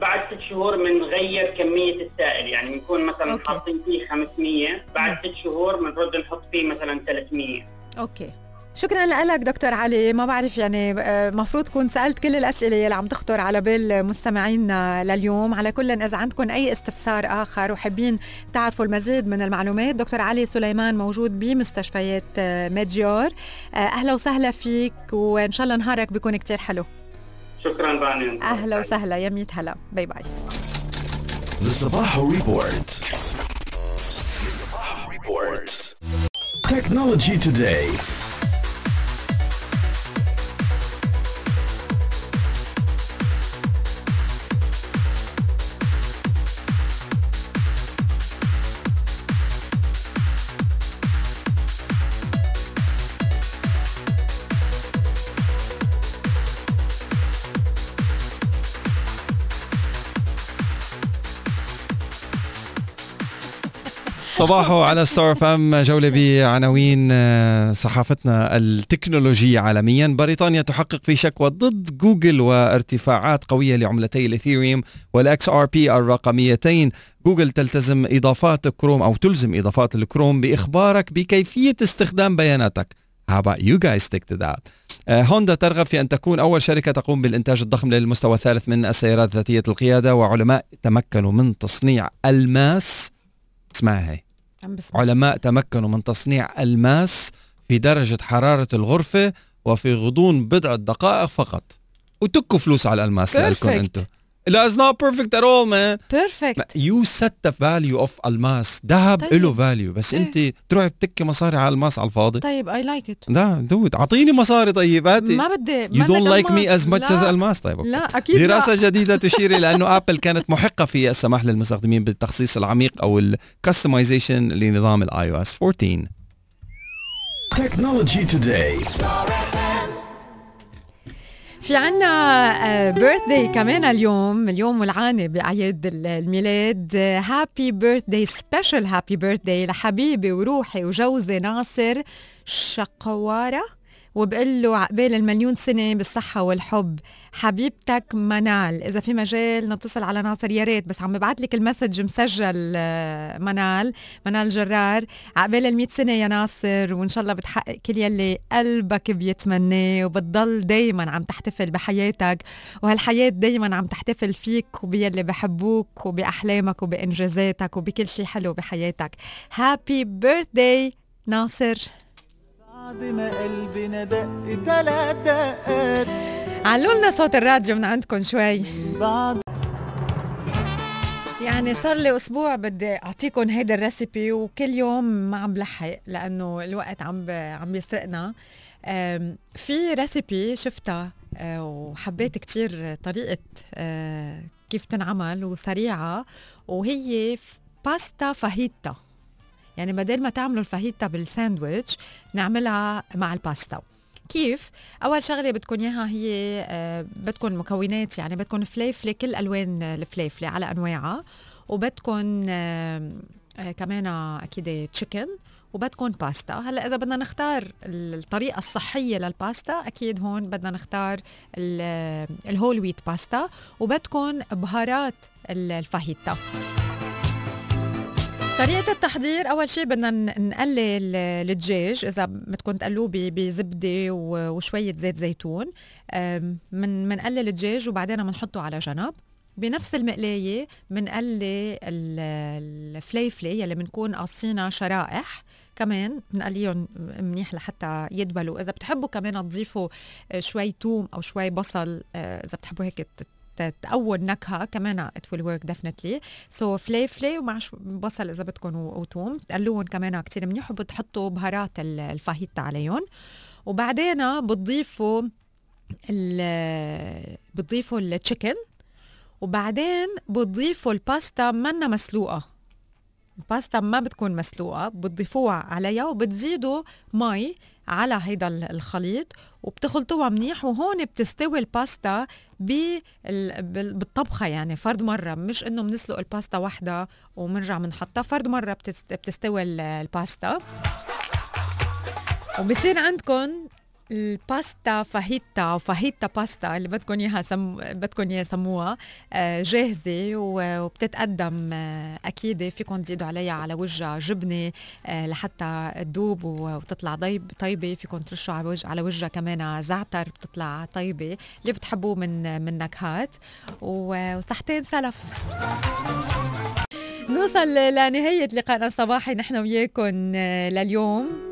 بعد ست شهور بنغير كمية السائل يعني بنكون مثلا okay. حاطين فيه 500 بعد ست شهور بنرد نحط فيه مثلا 300 okay. شكرا لك دكتور علي. ما بعرف يعني آه، مفروض كنت سألت كل الأسئلة اللي عم تخطر على بال مستمعينا لليوم. على كل إذا عندكم أي استفسار آخر وحابين تعرفوا المزيد من المعلومات دكتور علي سليمان موجود بمستشفيات آه، ميديور. آه، أهلا وسهلا فيك وإن شاء الله نهارك بيكون كتير حلو. شكرا باني. أهلا وسهلا يا ميت هلا bye bye Report. The Sabaho Report. Technology today. صباحو على ستار أف إم جولة بعناوين آه، صحافتنا التكنولوجية عالميا. بريطانيا تحقق في شكوى ضد جوجل وارتفاعات قوية لعملتي الإثيريوم والإكس آر بي الرقميتين. جوجل تلتزم إضافات كروم أو تلزم إضافات الكروم بإخبارك بكيفية استخدام بياناتك. How about you guys stick to that? آه، هوندا ترغب في أن تكون أول شركة تقوم بالإنتاج الضخم للمستوى الثالث من السيارات ذاتية القيادة وعلماء تمكنوا من تصنيع ألماس. اسمعها هي علماء تمكنوا من تصنيع الماس في درجة حرارة الغرفة وفي غضون بضعة دقائق فقط وتكبوا فلوس على الألماس لكم Perfect. لا it's not perfect at all man. perfect you set the value of الماس ذهب طيب. له value. بس إيه. انت تروحي بتكبي مصاري على الماس على الفاضي. طيب I like it لا dude اعطيني مصاري طيب هاتي ما بدي you don't like me as much as لا. الماس طيب okay. لا أكيد لا. دراسة جديدة تشير إلى أنه أبل كانت محقة في السماح للمستخدمين بالتخصيص العميق أو ال customization لنظام ال iOS 14 Technology today. في عنا birthday كمان اليوم اليوم ولعانة بأعياد ال- الميلاد. Happy birthday special happy birthday لحبيبي وروحي وجوزي ناصر شقوارة. وبقول له عقبال المليون سنة بالصحة والحب. حبيبتك منال. إذا في مجال نتصل على ناصر يا ريت بس عم ببعث لك ال message مسجل آه، منال منال جرار. عقبال ال سنة يا ناصر وإن شاء الله بتحقق كل يلي قلبك بيتمناه وبتضل دايما عم تحتفل بحياتك. وهالحياة دايما عم تحتفل فيك وبيلي بحبوك وبأحلامك وبإنجازاتك وبكل شيء حلو بحياتك. هابي بيرثداي ناصر. بعد ما قلبنا دق تلات دقات. علوا لنا صوت الراديو من عندكم شوي. بعد يعني صار لي أسبوع بدي أعطيكم هيدا ال recipe وكل يوم ما عم بلحق لأنه الوقت عم. عم بيسرقنا أم، في recipe شفتها أه، وحبيت كتير طريقة أه، كيف تنعمل وسريعة وهي باستا فاهيتا. يعني بدل ما تعملوا الفاهيتا بالساندويتش نعملها مع الباستا. كيف؟ أول شغلة بدكم إياها هي آه، بدكم مكونات يعني بدكم فليفلة كل ألوان الفليفلة على أنواعها. وبدكم آه، كمان أكيد chicken وبدكم باستا. هلأ إذا بدنا نختار الطريقة الصحية للباستا أكيد هون بدنا نختار ال- ال whole wheat pasta وبدكم بهارات ال- الفاهيتا. طريقة التحضير أول شيء بدنا ن- نقلي ال- الدجاج إذا بدكم تقلوه بزبدة وشوية زيت زيتون. من منقلي الدجاج وبعدين بنحطه على جنب. بنفس المقلاية بنقلي ال- الفليفلة يلي بنكون قاصينها شرائح. كمان بنقليهم منيح لحتى يدبلوا. إذا بتحبوا كمان تضيفوا شوي توم أو شوي بصل آه، إذا بتحبوا هيك تقوي النكهه كمان it will work definitely. so فليفله ومع بصل إذا بدكم و- وثوم تقلوهم كمان كتير منيح وبتحطوا بهارات ال- الفاهيتا عليهم. وبعدين بتضيفوا بتضيفوا ال chicken وبعدين بتضيفوا الباستا منا مسلوقة. الباستا ما بتكون مسلوقة بتضيفوها عليها وبتزيدوا مي. على هيدا ال- الخليط وبتخلطوها منيح وهون بتستوي الباستا بال- بال- بالطبخة يعني فرد مرة. مش إنه بنسلق الباستا وحدة وبنرجع بنحطها فرد مرة بتست- بتستوي ال- الباستا. وبصير عندكم الباستا فاهيتا أو فاهيتا باستا اللي بدكم إياها سم... بدكم اياها سموها آه، جاهزة وبتتقدم آه، أكيد فيكم تزيدوا عليها على وجهها جبنة آه، لحتى تدوب و- وتطلع طيب طيبة فيكم ترشوا على وجه على وجهها كمان زعتر بتطلع طيبة اللي بتحبوه من من نكهات و- وصحتين سلف. نوصل لنهاية لقائنا الصباحي نحن وياكم لليوم.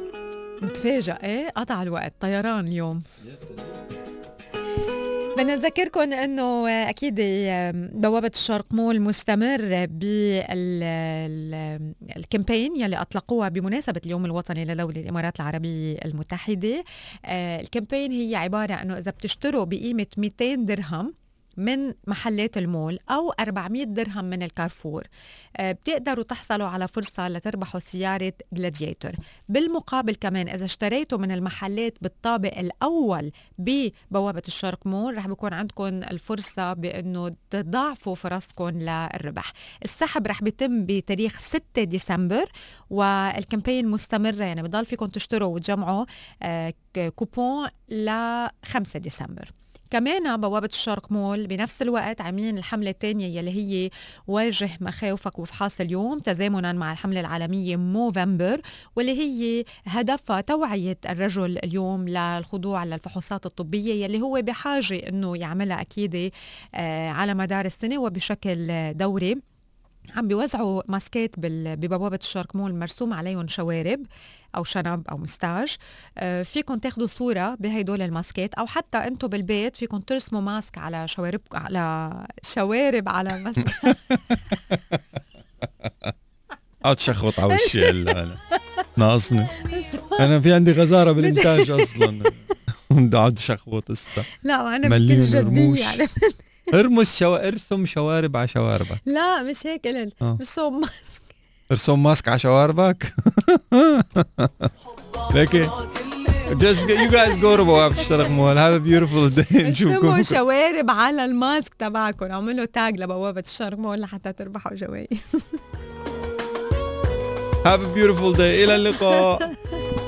متفاجئ إيه قطع الوقت. طيران اليوم. بدنا نذكركم إنه أكيد بوابة الشرق مول مستمر بال campaign يلي أطلقوها بمناسبة اليوم الوطني لدولة الإمارات العربية المتحدة. آه، ال campaign هي عبارة إنه إذا بتشتروا بقيمة 200 درهم من محلات المول أو 400 درهم من الكارفور. آه، بتقدروا تحصلوا على فرصة لتربحوا سيارة جلادياتور بالمقابل كمان إذا اشتريتوا من المحلات بالطابق الأول ببوابة الشرق مول رح بيكون عندكم الفرصة بأنه تضاعفوا فرصكم للربح. السحب رح بيتم بتاريخ 6 ديسمبر وال campaign مستمرة. يعني بضل فيكم تشتروا وتجمعوا آه، كوبون ل 5 ديسمبر. كمان بوابة الشرق مول بنفس الوقت عاملين الحملة الثانية يلي هي واجه مخاوفك وفحاص اليوم تزامنا مع الحملة العالمية موفمبر واللي هي هدفها توعية الرجل اليوم للخضوع للفحوصات الطبية يلي هو بحاجة إنه يعملها أكيد آه، على مدار السنة وبشكل دوري. عم بيوزعوا ماسكات ببوابة الشرق مول مرسوم عليهم شوارب أو شنب أو مستاج. آه، فيكم تاخدوا صورة بهدول الماسكات أو حتى أنتم بالبيت فيكم ترسموا ماسك على شوارب على شوارب على ماسك شخبط على وشي هلا. ناقصني. أنا في عندي غزارة بالإنتاج أصلا. بدي اقعد شخبط أستا. لا أنا مليون بكل رموش. ارمس شو... ارسم شوارب على شواربك. لا مش هيك قلت آه. صوب ماسك. ارسم ماسك على شواربك؟ لكن just you guys go to بوابة الشرق مول have a beautiful day. ارسموا نشوفكم شوارب على الماسك تبعكم. اعملوا تاج لبوابة الشرق مول لحتى تربحوا جوائز. Have a beautiful day. إلى اللقاء.